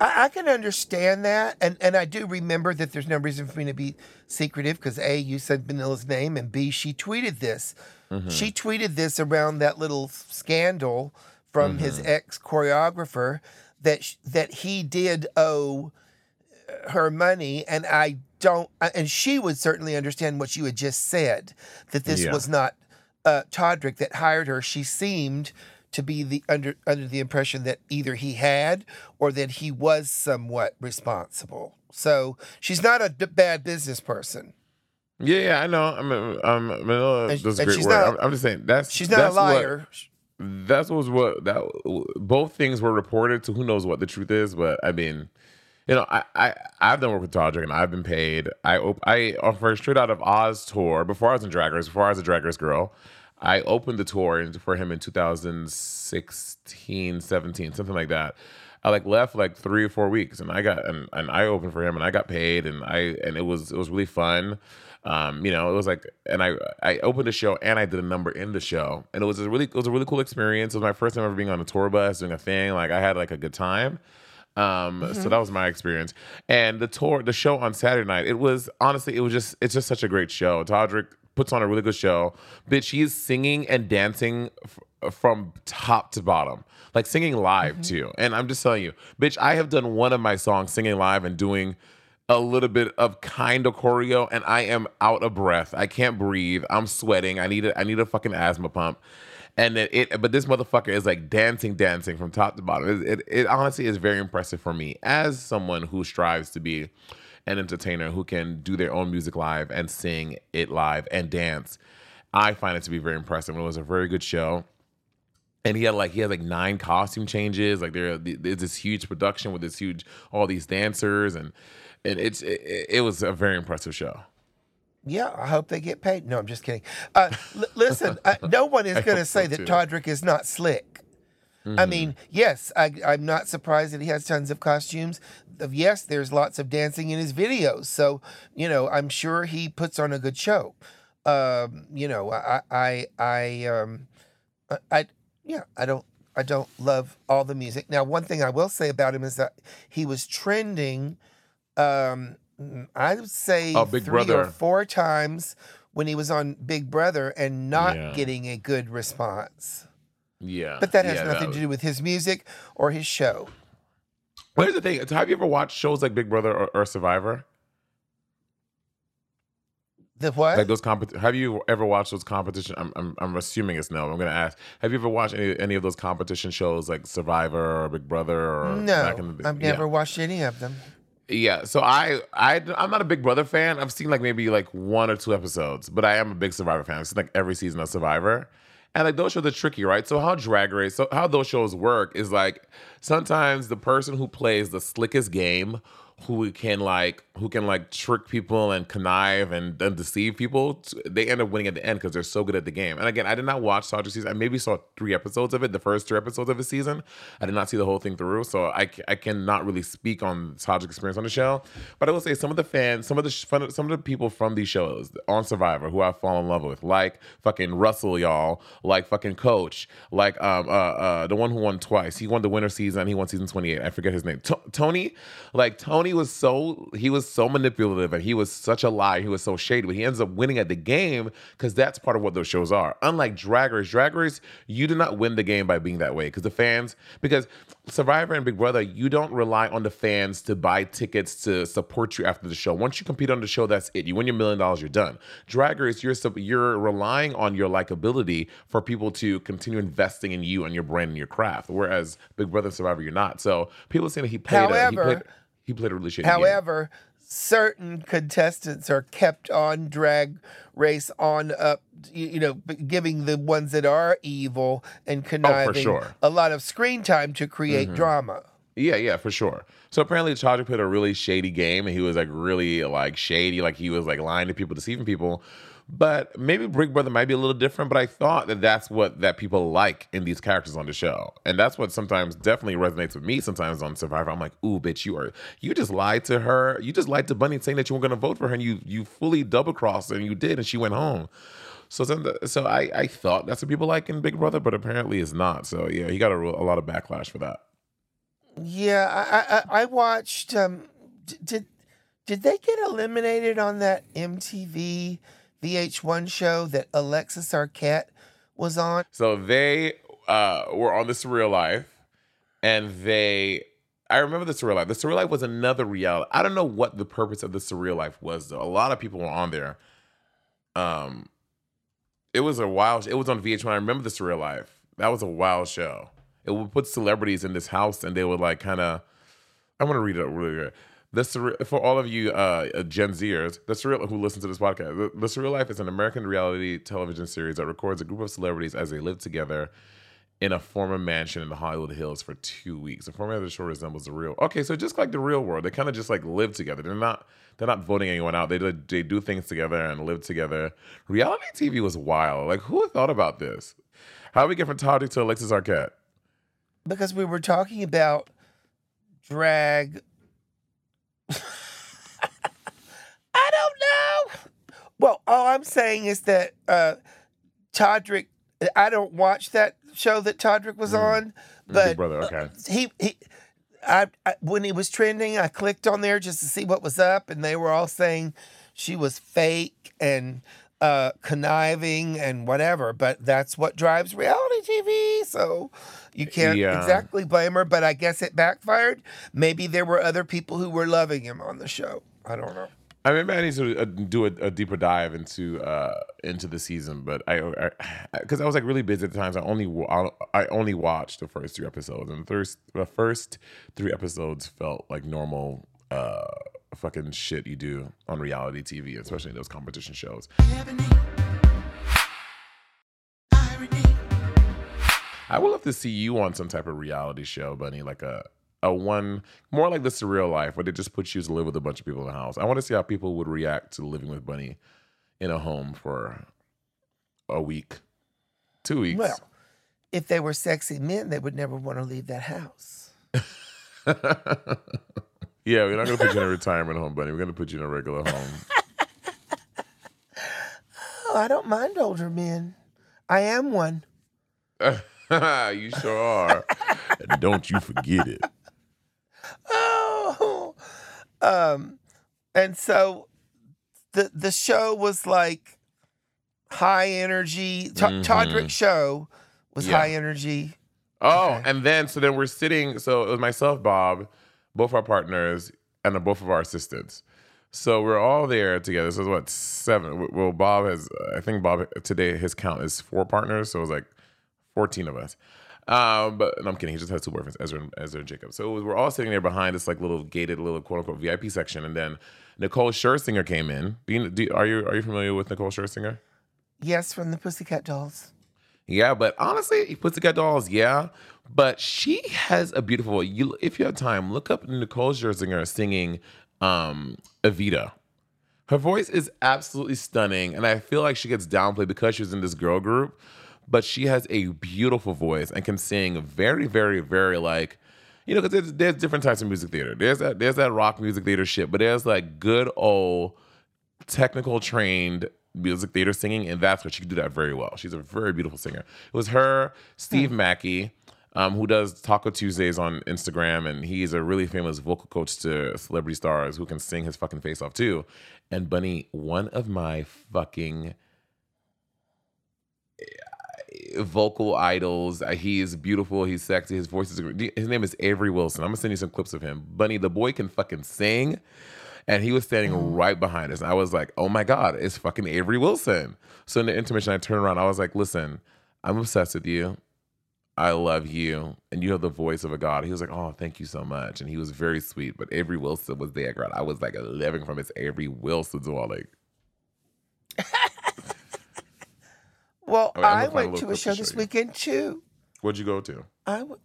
[SPEAKER 1] I, I can understand that, and and I do remember that there's no reason for me to be secretive because a you said Manila's name, and b she tweeted this. Mm-hmm. She tweeted this around that little scandal from his mm-hmm. ex choreographer that sh- that he did owe her money, and I don't, I- and she would certainly understand what you had just said that this
[SPEAKER 2] Yeah.
[SPEAKER 1] was not uh, Todrick that hired her. She seemed to be the under under the impression that either he had or that he was somewhat responsible. So she's not a d- bad business person.
[SPEAKER 2] Yeah, yeah, I know. I mean, um, Manila
[SPEAKER 1] And-
[SPEAKER 2] does a great work.
[SPEAKER 1] not-
[SPEAKER 2] I'm, I'm just saying that's
[SPEAKER 1] She's not
[SPEAKER 2] that's
[SPEAKER 1] a
[SPEAKER 2] what-
[SPEAKER 1] liar.
[SPEAKER 2] that was what that both things were reported to who knows what the truth is but i mean you know i i i've done work with Todrick and i've been paid i op- i offered straight out of oz tour before i was in drag race before i was a drag race girl i opened the tour for him in 2016 17 something like that I like left like three or four weeks, and I got and, and I opened for him, and I got paid, and I and it was it was really fun. Um, you know, it was like, and I I opened the show and I did a number in the show, and it was a really it was a really cool experience. It was my first time ever being on a tour bus doing a thing. Like I had like a good time. Um, so that was my experience. And the tour, the show on Saturday night, it was honestly, it was just it's just such a great show. Todrick puts on a really good show. Bitch, he's singing and dancing f- from top to bottom, like singing live mm-hmm. too. And I'm just telling you, bitch, I have done one of my songs singing live and doing a little bit of kind of choreo, and I am out of breath. I can't breathe. I'm sweating. I need a, I need a fucking asthma pump. And then it, but this motherfucker is like dancing, dancing from top to bottom. It, it, it honestly is very impressive for me as someone who strives to be an entertainer who can do their own music live and sing it live and dance. I find it to be very impressive. It was a very good show and he had like he had like nine costume changes like there there's this huge production with this huge all these dancers and and it's it, it was a very impressive show
[SPEAKER 1] Yeah, I hope they get paid. No, I'm just kidding. Uh, l- listen, uh, no one is going to say that. Todrick is not slick. I mean, yes, I, I'm not surprised that he has tons of costumes. Of yes, there's lots of dancing in his videos, so you know, I'm sure he puts on a good show. Um, you know, I, I, I, um, I, I, yeah, I don't, I don't love all the music. Now, one thing I will say about him is that he was trending. Um, I would say
[SPEAKER 2] Oh,
[SPEAKER 1] three or four times when he was on Big Brother and not
[SPEAKER 2] Yeah.
[SPEAKER 1] getting a good response.
[SPEAKER 2] Yeah
[SPEAKER 1] But that has
[SPEAKER 2] Yeah,
[SPEAKER 1] nothing
[SPEAKER 2] was-
[SPEAKER 1] to do with his music or his show.
[SPEAKER 2] But here's the thing have you ever watched shows like big brother or, or survivor
[SPEAKER 1] The what?
[SPEAKER 2] like those compet- have you ever watched those competition I'm, I'm i'm assuming it's no i'm gonna ask have you ever watched any, any of those competition shows like survivor or big brother or
[SPEAKER 1] no,
[SPEAKER 2] back in the,
[SPEAKER 1] I've
[SPEAKER 2] yeah.
[SPEAKER 1] never watched any of them.
[SPEAKER 2] Yeah, so I I I'm not a Big Brother fan. I've seen like maybe like one or two episodes, but I am a big Survivor fan. I've seen like every season of Survivor. And like those shows are tricky, right? So how Drag Race, so how those shows work is like sometimes the person who plays the slickest game, who can like who can like trick people and connive and, deceive people, they end up winning at the end because they're so good at the game. And again, I did not watch Todrick season. I maybe saw three episodes of it, the first three episodes of the season. I did not see the whole thing through, so I, I cannot really speak on Todrick's experience on the show. But I will say some of the fans, some of the some of the people from these shows on Survivor who I fall in love with, like fucking Russell, y'all, like fucking Coach, like um uh, uh the one who won twice. He won the winter season. He won season twenty eight. I forget his name. To- Tony, like Tony was so he was so manipulative and he was such a lie. He was so shady, but he ends up winning at the game because that's part of what those shows are. Unlike Drag Race, Drag Race, you do not win the game by being that way because the fans, because Survivor and Big Brother, you don't rely on the fans to buy tickets to support you after the show. Once you compete on the show, that's it. You win your million dollars, you're done. Drag Race, you're you're relying on your likability for people to continue investing in you and your brand and your craft. Whereas Big Brother and Survivor, you're not. So people saying that he played, a, he
[SPEAKER 1] However-
[SPEAKER 2] played, he played a really shady game.
[SPEAKER 1] However, certain contestants are kept on drag race on up you know giving the ones that are evil and oh, conniving
[SPEAKER 2] sure.
[SPEAKER 1] a lot of screen time to create mm-hmm. drama
[SPEAKER 2] Yeah, yeah, for sure. So apparently, Todrick played a really shady game, and he was like really like shady, like he was like lying to people, deceiving people. But maybe Big Brother might be a little different. But I thought that that's what that people like in these characters on the show, and that's what sometimes definitely resonates with me. Sometimes on Survivor, I'm like, "Ooh, bitch, you are you just lied to her. You just lied to Bunny, saying that you weren't going to vote for her, and you you fully double crossed, and you did, and she went home." So so I I thought that's what people like in Big Brother, but apparently it's not. So yeah, he got a, a lot of backlash for that.
[SPEAKER 1] yeah i i, I watched um did did they get eliminated on that mtv vh1 show that alexis arquette was on
[SPEAKER 2] So they uh, were on the Surreal Life, and they. I remember the Surreal Life. The Surreal Life was another reality. I don't know what the purpose of the Surreal Life was, though. A lot of people were on there. Um, it was a wild. It was on VH1. I remember the Surreal Life. That was a wild show. It would put celebrities in this house, and they would like kind of. I'm gonna read it really good. The for all of you uh, Gen Zers, the surreal who listen to this podcast, the, the Surreal Life is an American reality television series that records a group of celebrities as they live together in a former mansion in the Hollywood Hills for two weeks. The format of the show resembles the real. Okay, so just like the real world, they kind of just like live together. They're not they're not voting anyone out. They do, they do things together and live together. Reality TV was wild. Like who thought about this? How do we get from Todrick to Alexis Arquette?
[SPEAKER 1] because we were talking about drag. I don't know. Well, all I'm saying is that uh, Todrick. I don't watch that show that Todrick was on, but
[SPEAKER 2] Mm. Big Brother, okay.
[SPEAKER 1] uh, he he. I, I when he was trending, I clicked on there just to see what was up, and they were all saying she was fake and uh, conniving and whatever. But that's what drives reality TV, so you can't
[SPEAKER 2] Yeah.
[SPEAKER 1] exactly blame her. But I guess it backfired. Maybe there were other people who were loving him on the show. I don't know.
[SPEAKER 2] I mean, maybe I need to uh, do a, a deeper dive into uh into the season, but I because I, was like really busy at the times. I only I only watched the first three episodes, and the first the first three episodes felt like normal uh fucking shit you do on reality TV, especially those competition shows. I would love to see you on some type of reality show, Bunny, like a a one more like the surreal life where they just put you to live with a bunch of people in the house. I want to see how people would react to living with Bunny in a home for a week, two weeks.
[SPEAKER 1] Well, if they were sexy men, they would never want to leave that house.
[SPEAKER 2] yeah, we're not going to put you in a retirement home, Bunny. We're going to put you in a regular home.
[SPEAKER 1] oh, I don't mind older men. I am one.
[SPEAKER 2] you sure are. and don't you forget it.
[SPEAKER 1] Oh, um, and so the the show was like high energy. T-
[SPEAKER 2] Mhm.
[SPEAKER 1] Todrick's show was
[SPEAKER 2] Yeah.
[SPEAKER 1] high energy.
[SPEAKER 2] Oh,
[SPEAKER 1] Okay.
[SPEAKER 2] and then so then we're sitting. So it was myself, Bob, both our partners, and both of our assistants. So we're all there together. So it's what seven? Well, Bob has. I think Bob today his count is four partners. So it was like fourteen of us. Um, but no, I'm kidding. He just has two boyfriends, Ezra and Ezra and Jacob. So was, we're all sitting there behind this like little gated little quote unquote VIP section, and then Nicole Scherzinger came in. Do you, do, are you are you familiar with Nicole Scherzinger?
[SPEAKER 1] Yes, from the Pussycat Dolls.
[SPEAKER 2] Yeah, but honestly, Pussycat Dolls, yeah. But she has a beautiful. You, if you have time, look up Nicole Scherzinger singing um, "Evita." Her voice is absolutely stunning, and I feel like she gets downplayed because she was in this girl group. But she has a beautiful voice and can sing very, very, very like, you know, because there's, there's different types of music theater. There's that there's that rock music theater shit, but there's like good old technical trained music theater singing, and that's what she can do that very well. She's a very beautiful singer. It was her, Steve Mackey, um, who does Taco Tuesdays on Instagram, and he's a really famous vocal coach to celebrity stars who can sing his fucking face off too. And Bunny, one of my fucking vocal idols. Uh, He is beautiful. He's sexy. His voice is great. His name is Avery Wilson. I'm gonna send you some clips of him. Bunny, the boy can fucking sing. And he was standing right behind us. And I was like, oh my God, it's fucking Avery Wilson. So in the intermission, I turned around. I was like, listen, I'm obsessed with you. I love you. And you have the voice of a God. He was like, oh, thank you so much. And he was very sweet. But Avery Wilson was there, girl. I was like living from his Avery Wilson dwelling.
[SPEAKER 1] Well,
[SPEAKER 2] Oh, I'm gonna
[SPEAKER 1] I went to a
[SPEAKER 2] to
[SPEAKER 1] show
[SPEAKER 2] show
[SPEAKER 1] this
[SPEAKER 2] you.
[SPEAKER 1] weekend too.
[SPEAKER 2] What'd you go to?
[SPEAKER 1] I, w-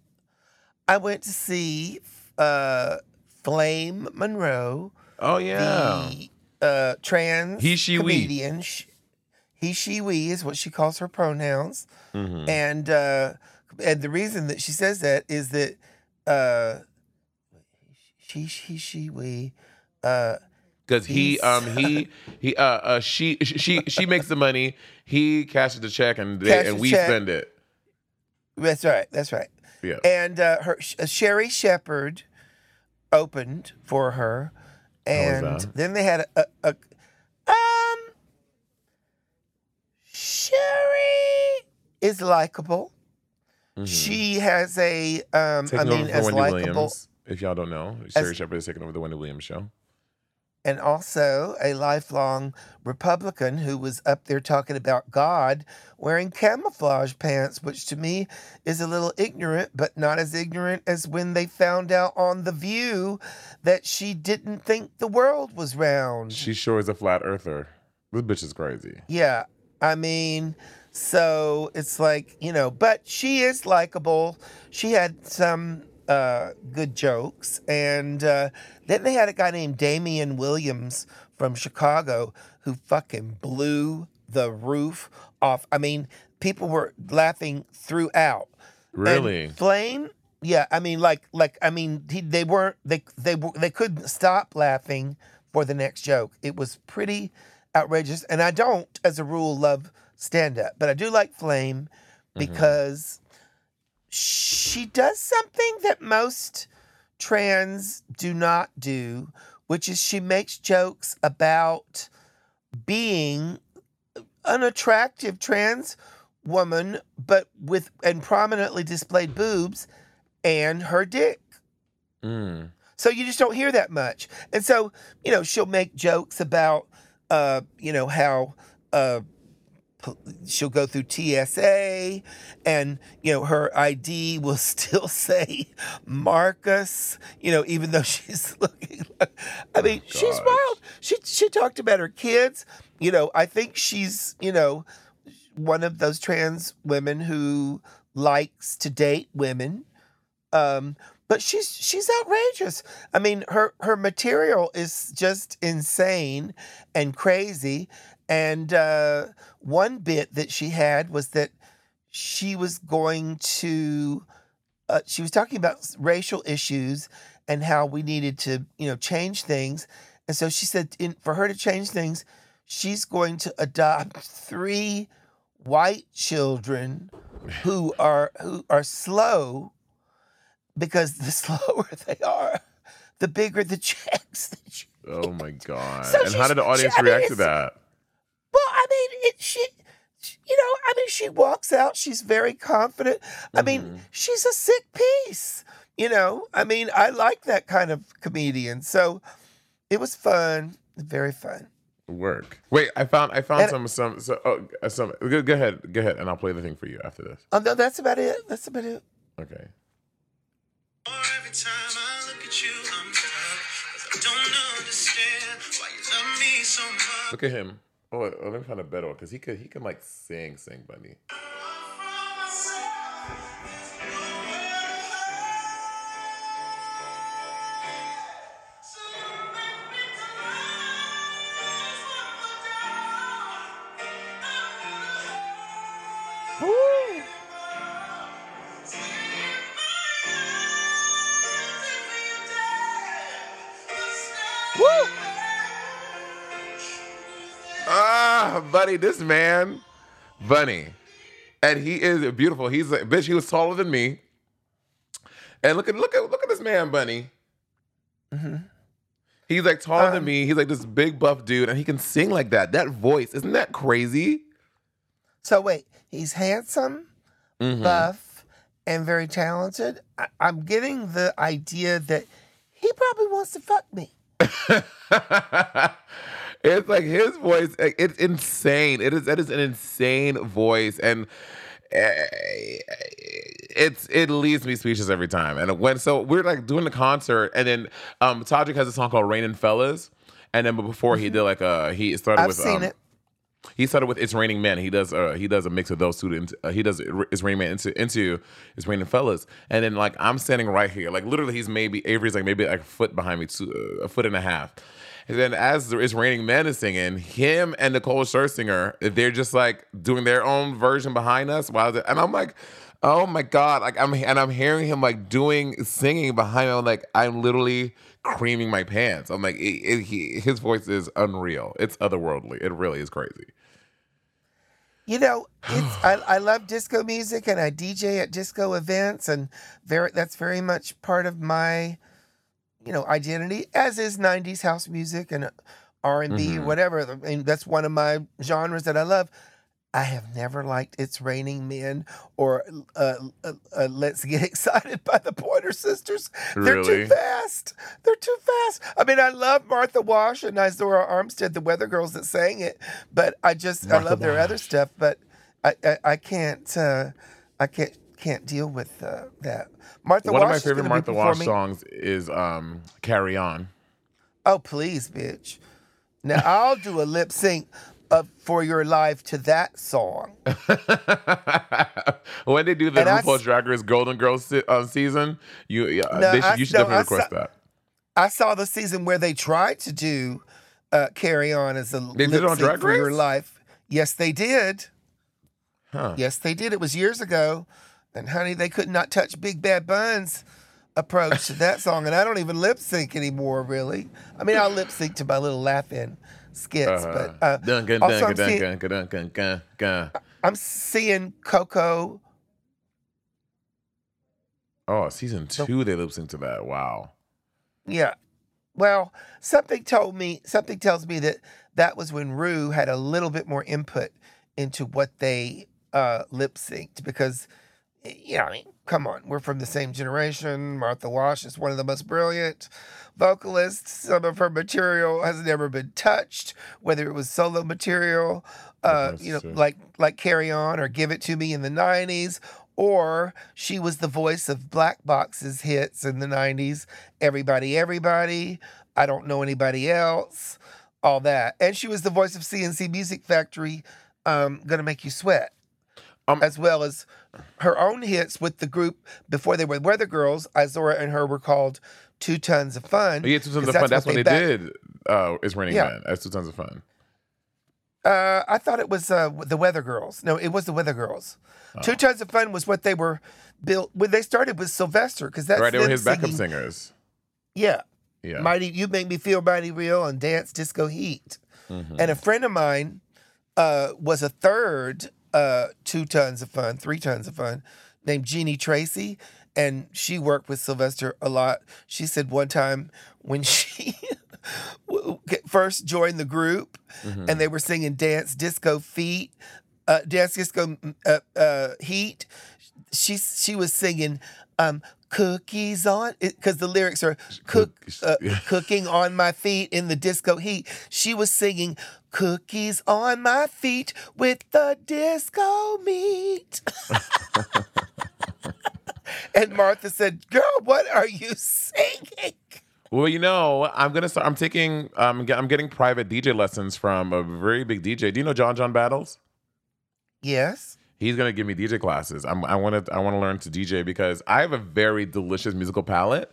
[SPEAKER 1] I went to see uh, Flame Monroe,
[SPEAKER 2] Oh, yeah.
[SPEAKER 1] the uh, trans
[SPEAKER 2] He, she, we.
[SPEAKER 1] comedian. Sh- He, she, we is what she calls her pronouns.
[SPEAKER 2] Mhm.
[SPEAKER 1] And uh, and the reason that she says that is that uh, she, she, she, we. Uh,
[SPEAKER 2] Because he, um, he, he, uh, uh, she, she, she makes the money. He cashes the check, and they,
[SPEAKER 1] Cash
[SPEAKER 2] and
[SPEAKER 1] the
[SPEAKER 2] we
[SPEAKER 1] check.
[SPEAKER 2] spend it.
[SPEAKER 1] that's right. That's right.
[SPEAKER 2] Yeah.
[SPEAKER 1] And uh, her uh, Sherri Shepherd opened for her, and then they had a, a, a um. Sherri is likable.
[SPEAKER 2] Mhm.
[SPEAKER 1] She has a um. I mean, as
[SPEAKER 2] Wendy
[SPEAKER 1] likable,
[SPEAKER 2] Williams. If y'all don't know, Sherri Shepherd is taking over the Wendy Williams show.
[SPEAKER 1] and also a lifelong Republican who was up there talking about God wearing camouflage pants, which to me is a little ignorant, but not as ignorant as when they found out on The View that she didn't think the world was round.
[SPEAKER 2] She sure is a flat earther. This bitch is crazy.
[SPEAKER 1] Yeah. I mean, so it's like, you know, but she is likable. She had some uh, good jokes. And uh, then they had a guy named Damian Williams from Chicago who fucking blew the roof off. I mean, people were laughing throughout. And
[SPEAKER 2] Really?
[SPEAKER 1] Flame? Yeah, I mean, like, like, I mean, he, they weren't, they, they, they couldn't stop laughing for the next joke. It was pretty outrageous, and I don't, as a rule, love stand up, but I do like Flame because she does something that most trans do not do, which is she makes jokes about being an attractive trans woman, but with and prominently displayed boobs and her dick.
[SPEAKER 2] Mm.
[SPEAKER 1] So you just don't hear that much. And so, you know, she'll make jokes about, uh, you know, how uh, she'll go through TSA and, you know, her ID will still say Marcus, you know, even though she's looking like, I mean, she's wild. She, she talked about her kids. You know, I think she's, you know, one of those trans women who likes to date women. Um, but she's she's outrageous. I mean, her her material is just insane and crazy. And uh, one bit that she had was that she was going to uh, she was talking about racial issues and how we needed to you know change things. And so she said, in, for her to change things, she's going to adopt three white children who are who are slow because the slower they are, the bigger the checks that you
[SPEAKER 2] Oh my god!
[SPEAKER 1] So
[SPEAKER 2] and how did the audience
[SPEAKER 1] she- I mean,
[SPEAKER 2] react to that?
[SPEAKER 1] Well, I mean, it, she, she- you know, I mean, she walks out. She's very confident. I mean, she's a sick piece. You know, I mean, I like that kind of comedian. So it was fun, very fun.
[SPEAKER 2] Work. Wait, I found I found
[SPEAKER 1] And-
[SPEAKER 2] some some so, oh, uh, some. Go, go ahead, go ahead, and I'll play the thing for you after this.
[SPEAKER 1] Oh no, that's about it. That's about it.
[SPEAKER 2] Okay.
[SPEAKER 3] Every time I look at you, I'm stuck. 'Cause I don't understand why you love me so much.
[SPEAKER 2] Look at him. Oh, let me find a better one because he could he can like sing sing bunny. buddy, this man, Bunny, and he is beautiful. He's a bitch. He was taller than me. And look at look at look at this man, Bunny. He's like taller than
[SPEAKER 1] Um,
[SPEAKER 2] me. He's like this big buff dude, and he can sing like that. That voice, isn't that crazy?
[SPEAKER 1] So wait, he's handsome,
[SPEAKER 2] Mhm.
[SPEAKER 1] buff, and very talented. I, I'm getting the idea that he probably wants to fuck me.
[SPEAKER 2] it's like his voice. like, It's insane. It is. It is an insane voice, and eh, it's it leaves me speechless every time. And when so we're like doing the concert, and then um Todrick has a song called "Raining Fellas," and then but before he did like uh he started
[SPEAKER 1] I've
[SPEAKER 2] with
[SPEAKER 1] seen
[SPEAKER 2] um,
[SPEAKER 1] it.
[SPEAKER 2] he started with "It's Raining Men." He does uh, he does a mix of those two. Into, uh, he does "It's Raining Men" into into "It's Raining Fellas," and then like I'm standing right here, like literally he's maybe Avery's like maybe like a foot behind me, two, uh, a foot and a half. And then as "It's Raining Men" is singing, him and Nicole Scherzinger, they're just like doing their own version behind us. While and I'm like. Oh my god! Like I'm and I'm hearing him like doing singing behind me. I'm like I'm literally creaming my pants. I'm like it, it, he, his voice is unreal. It's otherworldly. It really is crazy.
[SPEAKER 1] You know, it's I, I love disco music and I DJ at disco events and very that's very much part of my you know identity as is 90s house music and R&B
[SPEAKER 2] Mhm.
[SPEAKER 1] whatever. I mean, that's one of my genres that I love. I have never liked It's Raining Men or uh, uh, uh, Let's Get Excited by the Pointer Sisters. They're too fast. They're too fast. I mean, I love Martha Wash and Izora Armstead, the Weather Girls that sang it, but I just I
[SPEAKER 2] Martha
[SPEAKER 1] love their other stuff. But I I, I can't uh, I can't can't deal with uh, that. Martha
[SPEAKER 2] One
[SPEAKER 1] Wash
[SPEAKER 2] of my favorite Martha Wash songs is um, "Carry On."
[SPEAKER 1] Oh please, bitch! Now I'll do a lip sync of for your life to that song.
[SPEAKER 2] when they do the
[SPEAKER 1] And s-
[SPEAKER 2] Drag Race Golden Girls se- uh, season, you yeah,
[SPEAKER 1] No,
[SPEAKER 2] should,
[SPEAKER 1] I-
[SPEAKER 2] you should
[SPEAKER 1] no,
[SPEAKER 2] definitely
[SPEAKER 1] I
[SPEAKER 2] request
[SPEAKER 1] saw-
[SPEAKER 2] that.
[SPEAKER 1] I saw the season where they tried to do uh, "Carry On" as a
[SPEAKER 2] They
[SPEAKER 1] lip
[SPEAKER 2] did it on
[SPEAKER 1] sync for your life. Yes, they did.
[SPEAKER 2] Huh.
[SPEAKER 1] Yes, they did. It was years ago. And honey, they could not touch Big Bad Bun's approach to that song. And I don't even lip sync anymore, really. I mean, I'll lip sync to my little laughing skits.
[SPEAKER 2] Uh-huh.
[SPEAKER 1] But uh,
[SPEAKER 2] Dun, dun,
[SPEAKER 1] also,
[SPEAKER 2] dun,
[SPEAKER 1] I'm,
[SPEAKER 2] dun,
[SPEAKER 1] seeing,
[SPEAKER 2] dun.
[SPEAKER 1] I'm seeing Coco.
[SPEAKER 2] Oh, season two, they lip sync to that. Wow.
[SPEAKER 1] Yeah. Well, something told me, something tells me that that was when Ru had a little bit more input into what they uh, lip synced because, you know, I mean, come on, we're from the same generation. Martha Wash is one of the most brilliant vocalists. Some of her material has never been touched, whether it was solo material, uh, you know, like like Carry On or Give It to Me in the '90s, or she was the voice of Black Box's hits in the '90s. Everybody, everybody. I don't know anybody else. All that, and she was the voice of C+C Music Factory. Um, gonna make you sweat
[SPEAKER 2] Um,
[SPEAKER 1] as well as her own hits with the group before they were Weather Girls. Izora and her were called Two Tons of Fun.
[SPEAKER 2] Yeah, two tons of fun. That's what they
[SPEAKER 1] back-
[SPEAKER 2] did. Uh, it's raining
[SPEAKER 1] Yeah.
[SPEAKER 2] men. That's two tons of fun.
[SPEAKER 1] Uh, I thought it was uh, the Weather Girls. No, it was the Weather Girls.
[SPEAKER 2] Oh.
[SPEAKER 1] Two Tons of Fun was what they were built when they started with Sylvester because that's
[SPEAKER 2] right, they were his backup singers.
[SPEAKER 1] Yeah,
[SPEAKER 2] Yeah.
[SPEAKER 1] Mighty, you make me feel mighty real and dance disco heat.
[SPEAKER 2] Mhm.
[SPEAKER 1] And a friend of mine uh, was a third uh, two tons of fun, three tons of fun, named Jeanie Tracy. And she worked with Sylvester a lot. She said one time when she first joined the group
[SPEAKER 2] Mhm.
[SPEAKER 1] and they were singing Dance Disco Feet, uh, Dance Disco mm, uh, uh, Heat, she, she was singing um, Cookies on, because the lyrics are cook, uh, cooking on my feet in the disco heat. She was singing cookies on my feet with the disco meat. and Martha said, "Girl, what are you singing?"
[SPEAKER 2] Well, you know, I'm gonna start. I'm taking. Um, I'm getting private DJ lessons from a very big DJ. Do you know John John Battles?
[SPEAKER 1] Yes.
[SPEAKER 2] He's gonna give me DJ classes. I'm, I want to. I want to learn to DJ because I have a very delicious musical palette,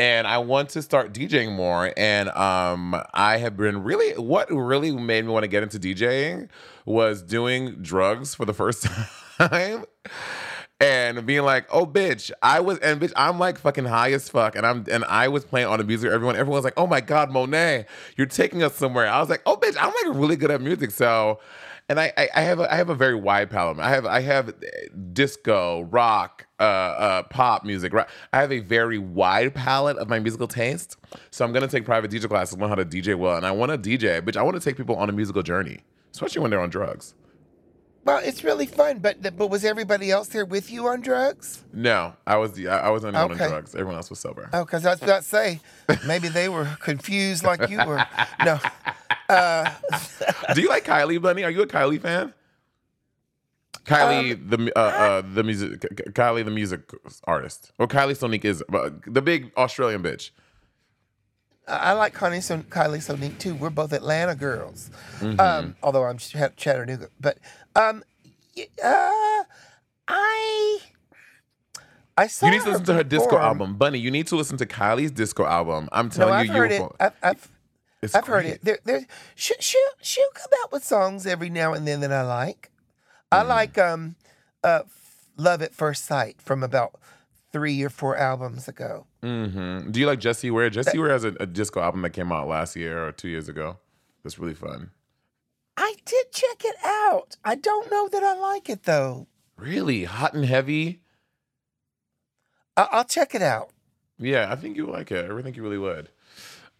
[SPEAKER 2] and I want to start DJing more. And um, I have been really. What really made me want to get into DJing was doing drugs for the first time. And being like, oh bitch, I was and bitch, I'm like fucking high as fuck. And I'm and I was playing on the music. Everyone, everyone's like, oh my God, Monet, you're taking us somewhere. I was like, oh bitch, I'm like really good at music. So and I, I, I have a, I have a very wide palette. I have I have disco, rock, uh, uh, pop music. Right? I have a very wide palette of my musical taste. So I'm gonna take private DJ classes, learn how to DJ well, and I want to DJ, bitch. I want to take people on a musical journey, especially when they're on drugs.
[SPEAKER 1] Well, it's really fun, but but was everybody else there with you on drugs?
[SPEAKER 2] No, I was the I I was the only one
[SPEAKER 1] Okay.
[SPEAKER 2] on drugs. Everyone else was sober.
[SPEAKER 1] Oh, because I was about to say, maybe they were confused like you were. No.
[SPEAKER 2] Do you like Kylie Bunny? Are you a Kylie fan? Kylie, the uh, uh, the music, Kylie, the music artist, Well, Kylie Sonique is uh, the big Australian bitch.
[SPEAKER 1] I like Connie so- Kylie Sonique too. We're both Atlanta girls. Um, although I'm Ch- Chattanooga, but um, uh, I I saw
[SPEAKER 2] You need to listen to her disco album, Bunny. You need to listen to Kylie's disco album. I'm
[SPEAKER 1] No,
[SPEAKER 2] telling
[SPEAKER 1] I've
[SPEAKER 2] you,
[SPEAKER 1] heard it. I've, I've, I've heard it. There, there, she, she'll, she'll come out with songs every now and then that I like. I like um, uh, Love at First Sight from about three or four albums ago.
[SPEAKER 2] Mm-hmm. Do you like Jessie Ware? Jessie Ware has a, a disco album that came out last year or two years ago. It's really fun.
[SPEAKER 1] I did check it out. I don't know that I like it though.
[SPEAKER 2] Really hot and heavy.
[SPEAKER 1] I- I'll check it out.
[SPEAKER 2] Yeah, I think you like it. I think you really would.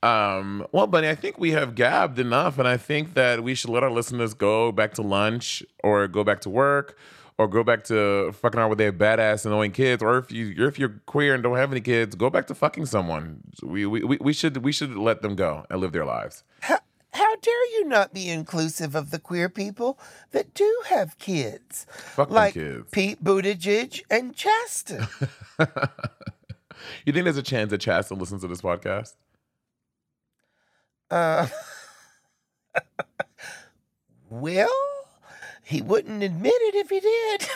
[SPEAKER 2] Um, well, Bunny, I think we have gabbed enough, and I think that we should let our listeners go back to lunch or go back to work or go back to fucking around with their badass annoying kids. Or if you if you're queer and don't have any kids, go back to fucking someone. We we, we- should we should let them go and live their lives.
[SPEAKER 1] How, how dare you not be inclusive of the queer people that do have kids?
[SPEAKER 2] Fuck
[SPEAKER 1] like
[SPEAKER 2] kids.
[SPEAKER 1] Pete Buttigieg and Chasten.
[SPEAKER 2] You think there's a chance that Chasta listens to this podcast?
[SPEAKER 1] Uh, well, he wouldn't admit it if he did.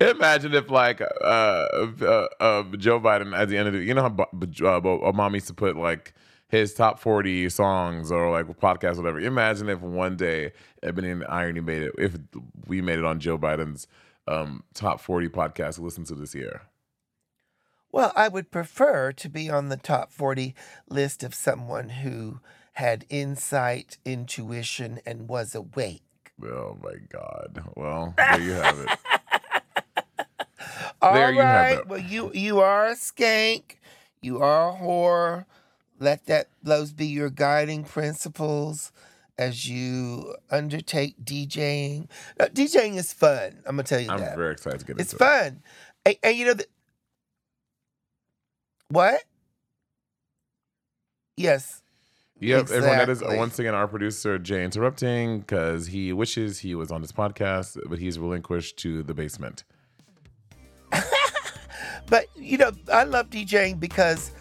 [SPEAKER 2] Imagine if, like, uh, uh, uh, Joe Biden at the end of the, you know how Obama used to put like his top forty songs or like podcasts, or whatever. Imagine if one day Ebony and Irony made it. If we made it on Joe Biden's um, top forty podcast to listen to this year.
[SPEAKER 1] Well, I would prefer to be on the top 40 list of someone who had insight, intuition, and was awake.
[SPEAKER 2] Oh my God! Well, there you have it.
[SPEAKER 1] All
[SPEAKER 2] There you have it.
[SPEAKER 1] Well, you you are a skank. You are a whore. Let that those be your guiding principles as you undertake DJing. Now, uh, DJing is fun. I'm gonna tell you
[SPEAKER 2] I'm
[SPEAKER 1] that.
[SPEAKER 2] very excited to get
[SPEAKER 1] it's
[SPEAKER 2] into it.
[SPEAKER 1] It's fun. And, and you know the, what? Yes.
[SPEAKER 2] Yep, everyone. That is once again our producer Jay interrupting because he wishes he was on this podcast, but he's relinquished to the basement.
[SPEAKER 1] But you know, I love DJing because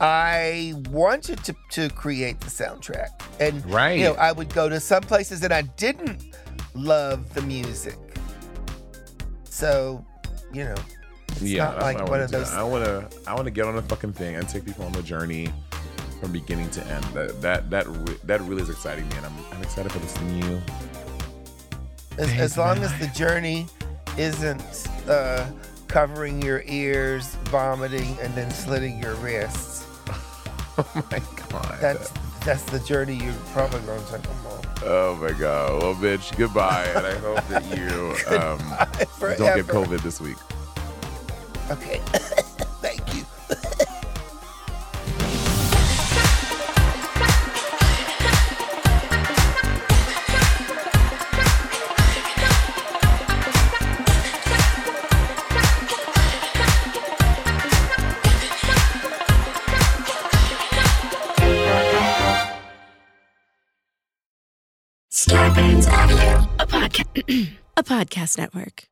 [SPEAKER 1] I wanted to, to create the soundtrack. And
[SPEAKER 2] Right.
[SPEAKER 1] you know, I would go to some places and I didn't love the music. So, you know, it's
[SPEAKER 2] yeah,
[SPEAKER 1] not like
[SPEAKER 2] I
[SPEAKER 1] one
[SPEAKER 2] wanna
[SPEAKER 1] of those
[SPEAKER 2] I want to. I want to get on a fucking thing and take people on the journey from beginning to end. That that that re- that really is exciting me, and I'm I'm excited for this new.
[SPEAKER 1] as, as long as the journey isn't uh, covering your ears, vomiting, and then slitting your wrists.
[SPEAKER 2] Oh my god.
[SPEAKER 1] That's that's the journey you're probably going to take them on.
[SPEAKER 2] Oh my god. Well, bitch, goodbye, and I hope that you um, don't get COVID this week.
[SPEAKER 1] Okay. Thank you.
[SPEAKER 4] Scarpins Avenue.
[SPEAKER 5] a podcast a podcast network.